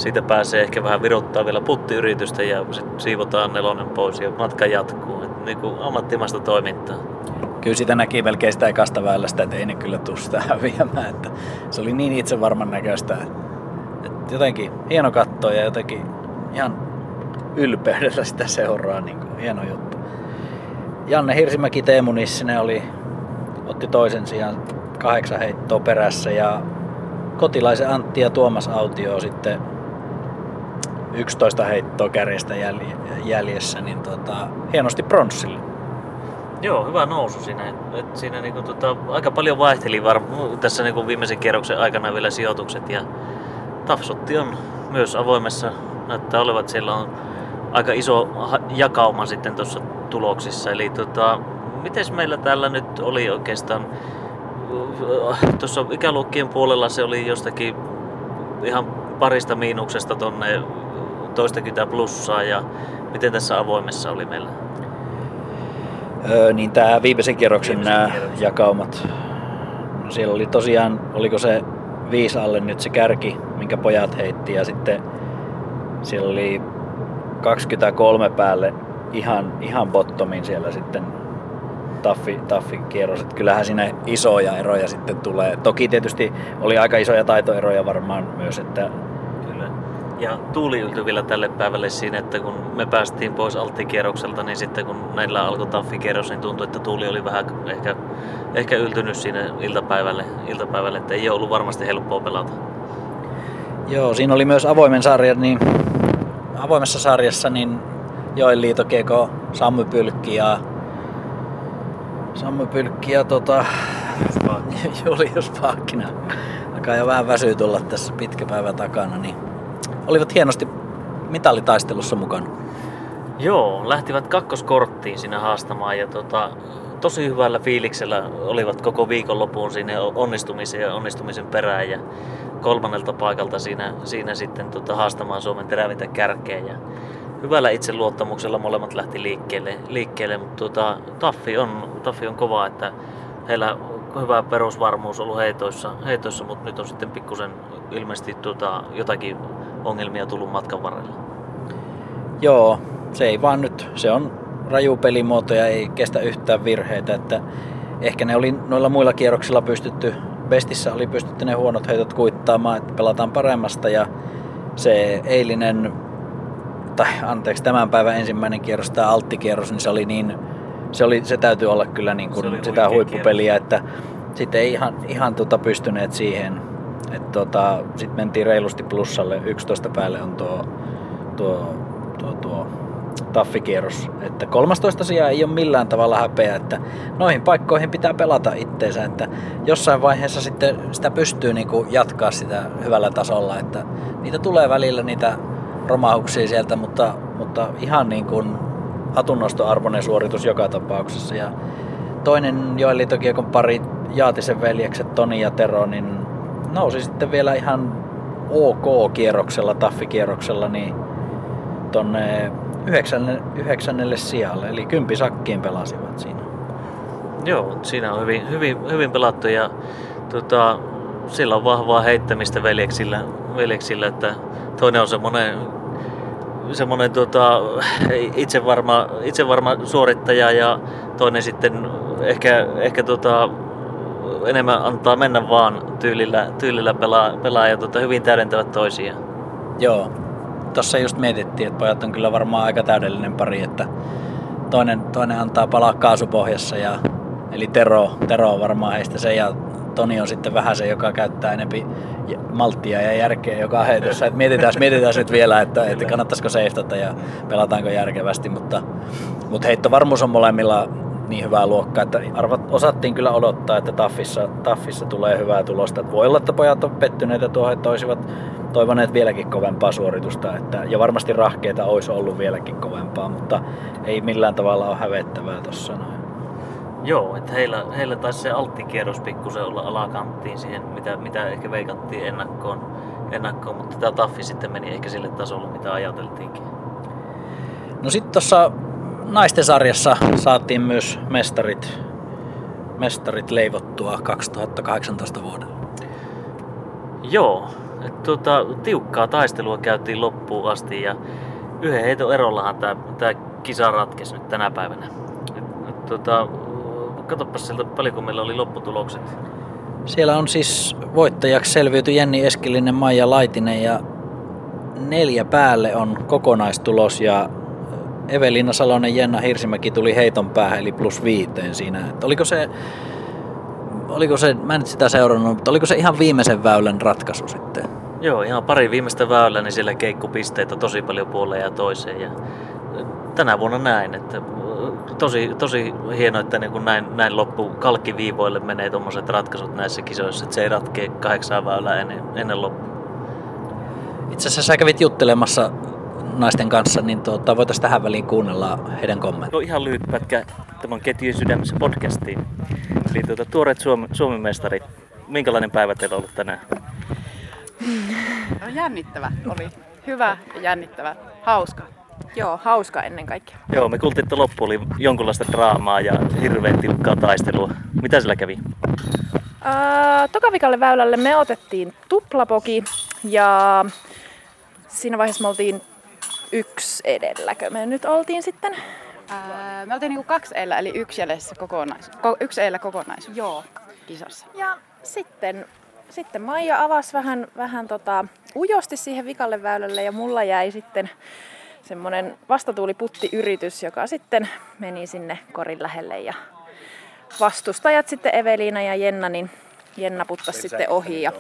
Siitä pääsee ehkä vähän viruttaa vielä puttiyritystä ja sitten siivotaan nelonen pois ja matka jatkuu. Et niinku ammattimaista toimintaa. Kyllä sitä näki melkein sitä ekasta väylästä, että ei ne kyllä tuu sitä häviämään. Että se oli niin itsevarman näköistä. Että jotenkin hieno katsoa ja jotenkin ihan ylpeydellä sitä seuraa. Niin kuin, hieno juttu. Janne Hirsimäki Teemu Nissinen oli, otti toisen sijaan kahdeksan heittoa perässä ja kotilaisen Antti ja Tuomas Autio sitten 11 heittoa kärjestä jäljessä, niin tota, hienosti pronssille. Joo, hyvä nousu siinä. Et siinä niinku tota, aika paljon vaihteli var, tässä niinku viimeisen kierroksen aikana vielä sijoitukset ja Tafsotti on myös avoimessa. Näyttää olevat siellä on aika iso jakauma sitten tuossa tuloksissa. Eli tota, miten meillä täällä nyt oli oikeastaan tuossa ikäluokkien puolella se oli jostakin ihan parista miinuksesta tonne toistakymmentä plussaa ja miten tässä avoimessa oli meillä? Öö, niin tämä viimeisen kierroksen nämä jakaumat. No siellä oli tosiaan, oliko se viisi alle nyt se kärki, minkä pojat heitti ja sitten siellä oli 23 päälle ihan, ihan bottomin siellä sitten taffi, taffi kierros. Että kyllähän siinä isoja eroja sitten tulee. Toki tietysti oli aika isoja taitoeroja varmaan myös, että. Ja tuuli yltyi vielä tälle päivälle siinä, että kun me päästiin pois alttikierrokselta, niin sitten kun näillä alkoi taffikierros, niin tuntui, että tuuli oli vähän ehkä, ehkä yltynyt siinä iltapäivälle, iltapäivälle, että ei ollut varmasti helppoa pelata. Joo, siinä oli myös avoimen sarja, niin avoimessa sarjassa niin Joen liito Keko, Sammy Pylkki ja Sammy Pylkki ja tota, Julius Paakkina. Alkaa jo vähän väsyä tulla tässä pitkä päivä takana, niin olivat hienosti mitalitaistelussa mukana. Joo, lähtivät kakkoskorttiin siinä haastamaan ja tota, tosi hyvällä fiiliksellä olivat koko viikonloppuun siinä onnistumisen ja onnistumisen perään ja kolmannelta paikalta siinä, siinä sitten tota, haastamaan Suomen terävintä kärkeä. Ja hyvällä itseluottamuksella molemmat lähti liikkeelle, liikkeelle mutta tota, Taffi, on, Taffi on kova, että heillä hyvä perusvarmuus ollut heitoissa, heitoissa mutta nyt on sitten pikkusen ilmeisesti tota, jotakin ongelmia tullut matkan varrella. Joo, se ei vaan nyt, se on raju pelimuoto ja ei kestä yhtään virheitä, että ehkä ne oli noilla muilla kierroksilla pystytty, bestissä oli pystytty ne huonot heitot kuittaamaan, että pelataan paremmasta ja se eilinen, tai anteeksi, tämän päivän ensimmäinen kierros, tämä alttikierros, niin se oli niin, se, oli, se täytyy olla kyllä niin kuin sitä huippupeliä, kierros. että sitten ei ihan, ihan tota pystyneet siihen. Tota, sitten mentiin reilusti plussalle, 11 päälle on tuo, tuo, tuo, tuo taffikierros. Että 13 sijaa ei ole millään tavalla häpeä, että noihin paikkoihin pitää pelata itteensä, että jossain vaiheessa sitten sitä pystyy niin kuin jatkaa sitä hyvällä tasolla, että niitä tulee välillä niitä romahuksia sieltä, mutta, mutta ihan niin kuin hatunnostoarvoinen suoritus joka tapauksessa. Ja toinen Joeli Tokiekon pari Jaatisen veljekset Toni ja Tero, niin nousi sitten vielä ihan OK-kierroksella, taffikierroksella, niin tonne yhdeksännelle, yhdeksännelle sijalle, eli sakkiin pelasivat siinä. Joo, siinä on hyvin, hyvin, hyvin pelattu ja tota, sillä on vahvaa heittämistä veljeksillä, veljeksillä että toinen on semmoinen semmoinen tota, itsevarma, itsevarma suorittaja ja toinen sitten ehkä, ehkä tota, enemmän antaa mennä vaan tyylillä, tyylillä pelaa, pelaa ja tota, hyvin täydentävät toisiaan. Joo, tuossa just mietittiin, että pojat on kyllä varmaan aika täydellinen pari, että toinen, toinen antaa palaa kaasupohjassa ja Eli Tero, Tero on varmaan heistä se ja Toni on sitten vähän se, joka käyttää enempi malttia ja järkeä joka heitossa. Et mietitään, mietitään nyt vielä, että, että kannattaisiko seiftata ja pelataanko järkevästi, mutta, mutta heittovarmuus on molemmilla niin hyvää luokkaa, että arvat, osattiin kyllä odottaa, että Taffissa, Taffissa tulee hyvää tulosta. Että voi olla, että pojat on pettyneitä tuohon, että olisivat toivoneet vieläkin kovempaa suoritusta. Että, ja varmasti rahkeita olisi ollut vieläkin kovempaa, mutta ei millään tavalla ole hävettävää tuossa noin. Joo, että heillä, heillä taisi se alttikierros pikkusen olla alakanttiin siihen, mitä, mitä ehkä veikattiin ennakkoon, ennakkoon mutta tämä Taffi sitten meni ehkä sille tasolle, mitä ajateltiinkin. No sitten tuossa naisten sarjassa saatiin myös mestarit, mestarit leivottua 2018 vuodella. Joo, et tuota, tiukkaa taistelua käytiin loppuun asti ja yhden heiton erollahan tämä kisa ratkesi nyt tänä päivänä. Et, et, tuota, katsopas sieltä paljonko meillä oli lopputulokset. Siellä on siis voittajaksi selviyty Jenni Eskilinen, Maija Laitinen ja neljä päälle on kokonaistulos ja Evelina Salonen, Jenna Hirsimäki tuli heiton päähän eli plus viiteen siinä. Että oliko se, oliko se, mä en nyt sitä seurannut, mutta oliko se ihan viimeisen väylän ratkaisu sitten? Joo, ihan pari viimeistä väylää, niin siellä keikku pisteitä tosi paljon puoleen ja toiseen. Ja tänä vuonna näin, että tosi, tosi hienoa, että niin kun näin, näin loppu kalkkiviivoille menee tuommoiset ratkaisut näissä kisoissa, että se ei ratkee kahdeksan väylää ennen, ennen loppua. Itse asiassa sä kävit juttelemassa naisten kanssa, niin tuota, voitaisiin tähän väliin kuunnella heidän kommentteja. No ihan lyhyt pätkä tämän Ketjujen sydämessä podcastiin. Eli tuota, tuoreet Suomi, Suomen mestarit. Minkälainen päivä teillä on ollut tänään? No, jännittävä oli. Hyvä ja jännittävä. Hauska. Joo, hauska ennen kaikkea. Joo, me kuultiin, että loppu oli jonkunlaista draamaa ja hirveän tiukkaa taistelua. Mitä sillä kävi? Ää, tokavikalle väylälle me otettiin tuplapoki ja siinä vaiheessa me oltiin yksi edelläkö me nyt oltiin sitten? Ää, me oltiin niinku kaksi eellä, eli yksi jäljessä kokonais, ko, yksi eellä kokonaisuus. Joo. Kisassa. Ja sitten, sitten Maija avasi vähän, vähän tota, ujosti siihen vikalle väylälle ja mulla jäi sitten semmoinen vastatuuliputti-yritys, joka sitten meni sinne korin lähelle ja vastustajat sitten Eveliina ja Jenna, niin Jenna puttasi sitten ohi ja,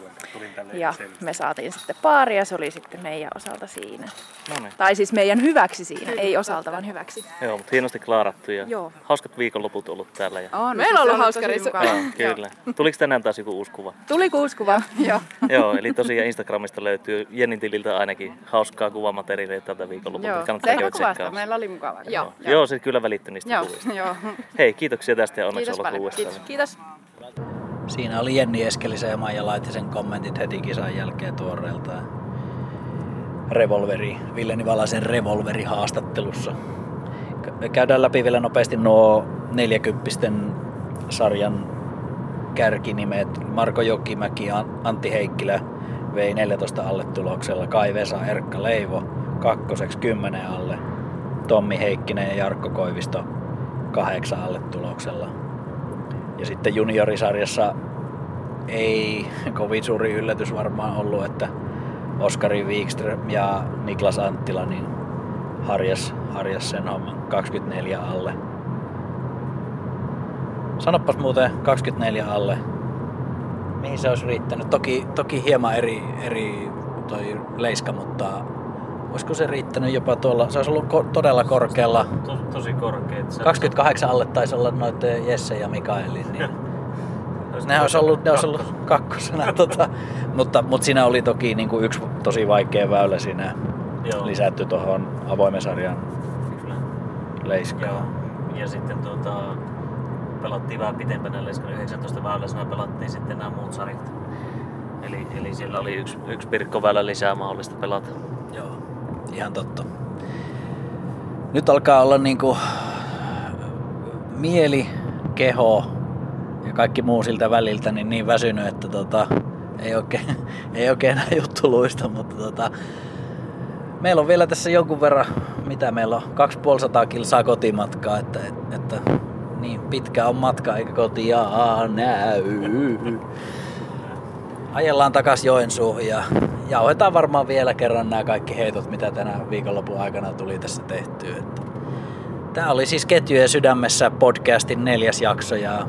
ja me saatiin sitten paari ja se oli sitten meidän osalta siinä. No niin. Tai siis meidän hyväksi siinä, ei osalta vaan hyväksi. Joo, mutta hienosti klaarattu ja Joo. hauskat viikonloput ollut täällä. Ja... On, Meillä on ollut hauska reissu. Joo, kyllä. Tuliko tänään taas joku uusi kuva? Tuli kuusi kuva. Joo. Joo, eli tosiaan Instagramista löytyy Jennin tililtä ainakin hauskaa kuvamateriaalia tältä viikonlopulta. Joo. Kannattaa käydä tsekkaa. Meillä oli mukava. Joo. Joo, se kyllä välittyi niistä Joo. kuvista. Joo. Hei, kiitoksia tästä ja onneksi Kiitos olkoon paljon. uudestaan. Kiitos. Siinä oli Jenni Eskelisen ja Maija Laitisen kommentit heti kisan jälkeen tuoreelta. Revolveri, Ville Nivalaisen revolveri haastattelussa. Käydään läpi vielä nopeasti nuo 40 sarjan kärkinimet. Marko Jokimäki Antti Heikkilä vei 14 alle tuloksella. Kai Vesa, Erkka Leivo kakkoseksi 10 alle. Tommi Heikkinen ja Jarkko Koivisto kahdeksan alle tuloksella. Ja sitten juniorisarjassa ei kovin suuri yllätys varmaan ollut, että Oskari Wikström ja Niklas Anttila niin harjas, harjas sen homman 24 alle. Sanopas muuten 24 alle. Mihin se olisi riittänyt? Toki, toki hieman eri, eri toi leiska, mutta olisiko se riittänyt jopa tuolla? Se olisi ollut ko- todella korkealla. To, tosi korkeet. Se 28 alle taisi olla noiden Jesse ja Mikaelin, niin ne olisi ollut, ne olisi ollut kakkosena. Tota, mutta, mutta siinä oli toki niin kuin yksi tosi vaikea väylä siinä Joo. lisätty tuohon avoimen sarjan leiskaan. Joo. Ja sitten tuota, pelattiin vähän pitempänä leskan 19 väyläisenä pelattiin sitten nämä muut sarjat. Eli, eli siellä oli yksi, yksi pirkkoväylä lisää mahdollista pelata. Ihan totta. Nyt alkaa olla niinku mieli, keho ja kaikki muu siltä väliltä niin, niin väsynyt, että tota, ei, oikein, ei oikein enää juttu luista, mutta tota, meillä on vielä tässä jonkun verran, mitä meillä on, 250 kilsaa kotimatkaa, että, että niin pitkä on matka eikä kotia näy. Ajellaan takas Joensuuhun ja jauhetaan varmaan vielä kerran nämä kaikki heitot, mitä tänä viikonlopun aikana tuli tässä tehtyä. Tämä oli siis Ketjujen sydämessä podcastin neljäs jakso ja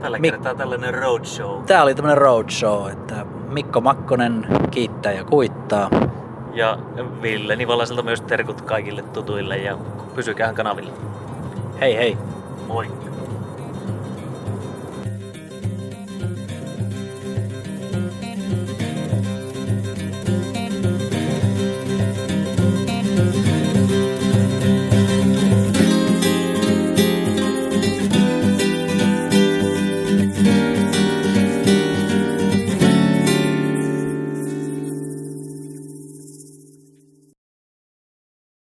Tällä Mik- kertaa tällainen roadshow. Tää oli tämmönen roadshow, että Mikko Makkonen kiittää ja kuittaa. Ja Ville Nivalaiselta myös terkut kaikille tutuille ja pysykää kanavilla. Hei hei! Moi!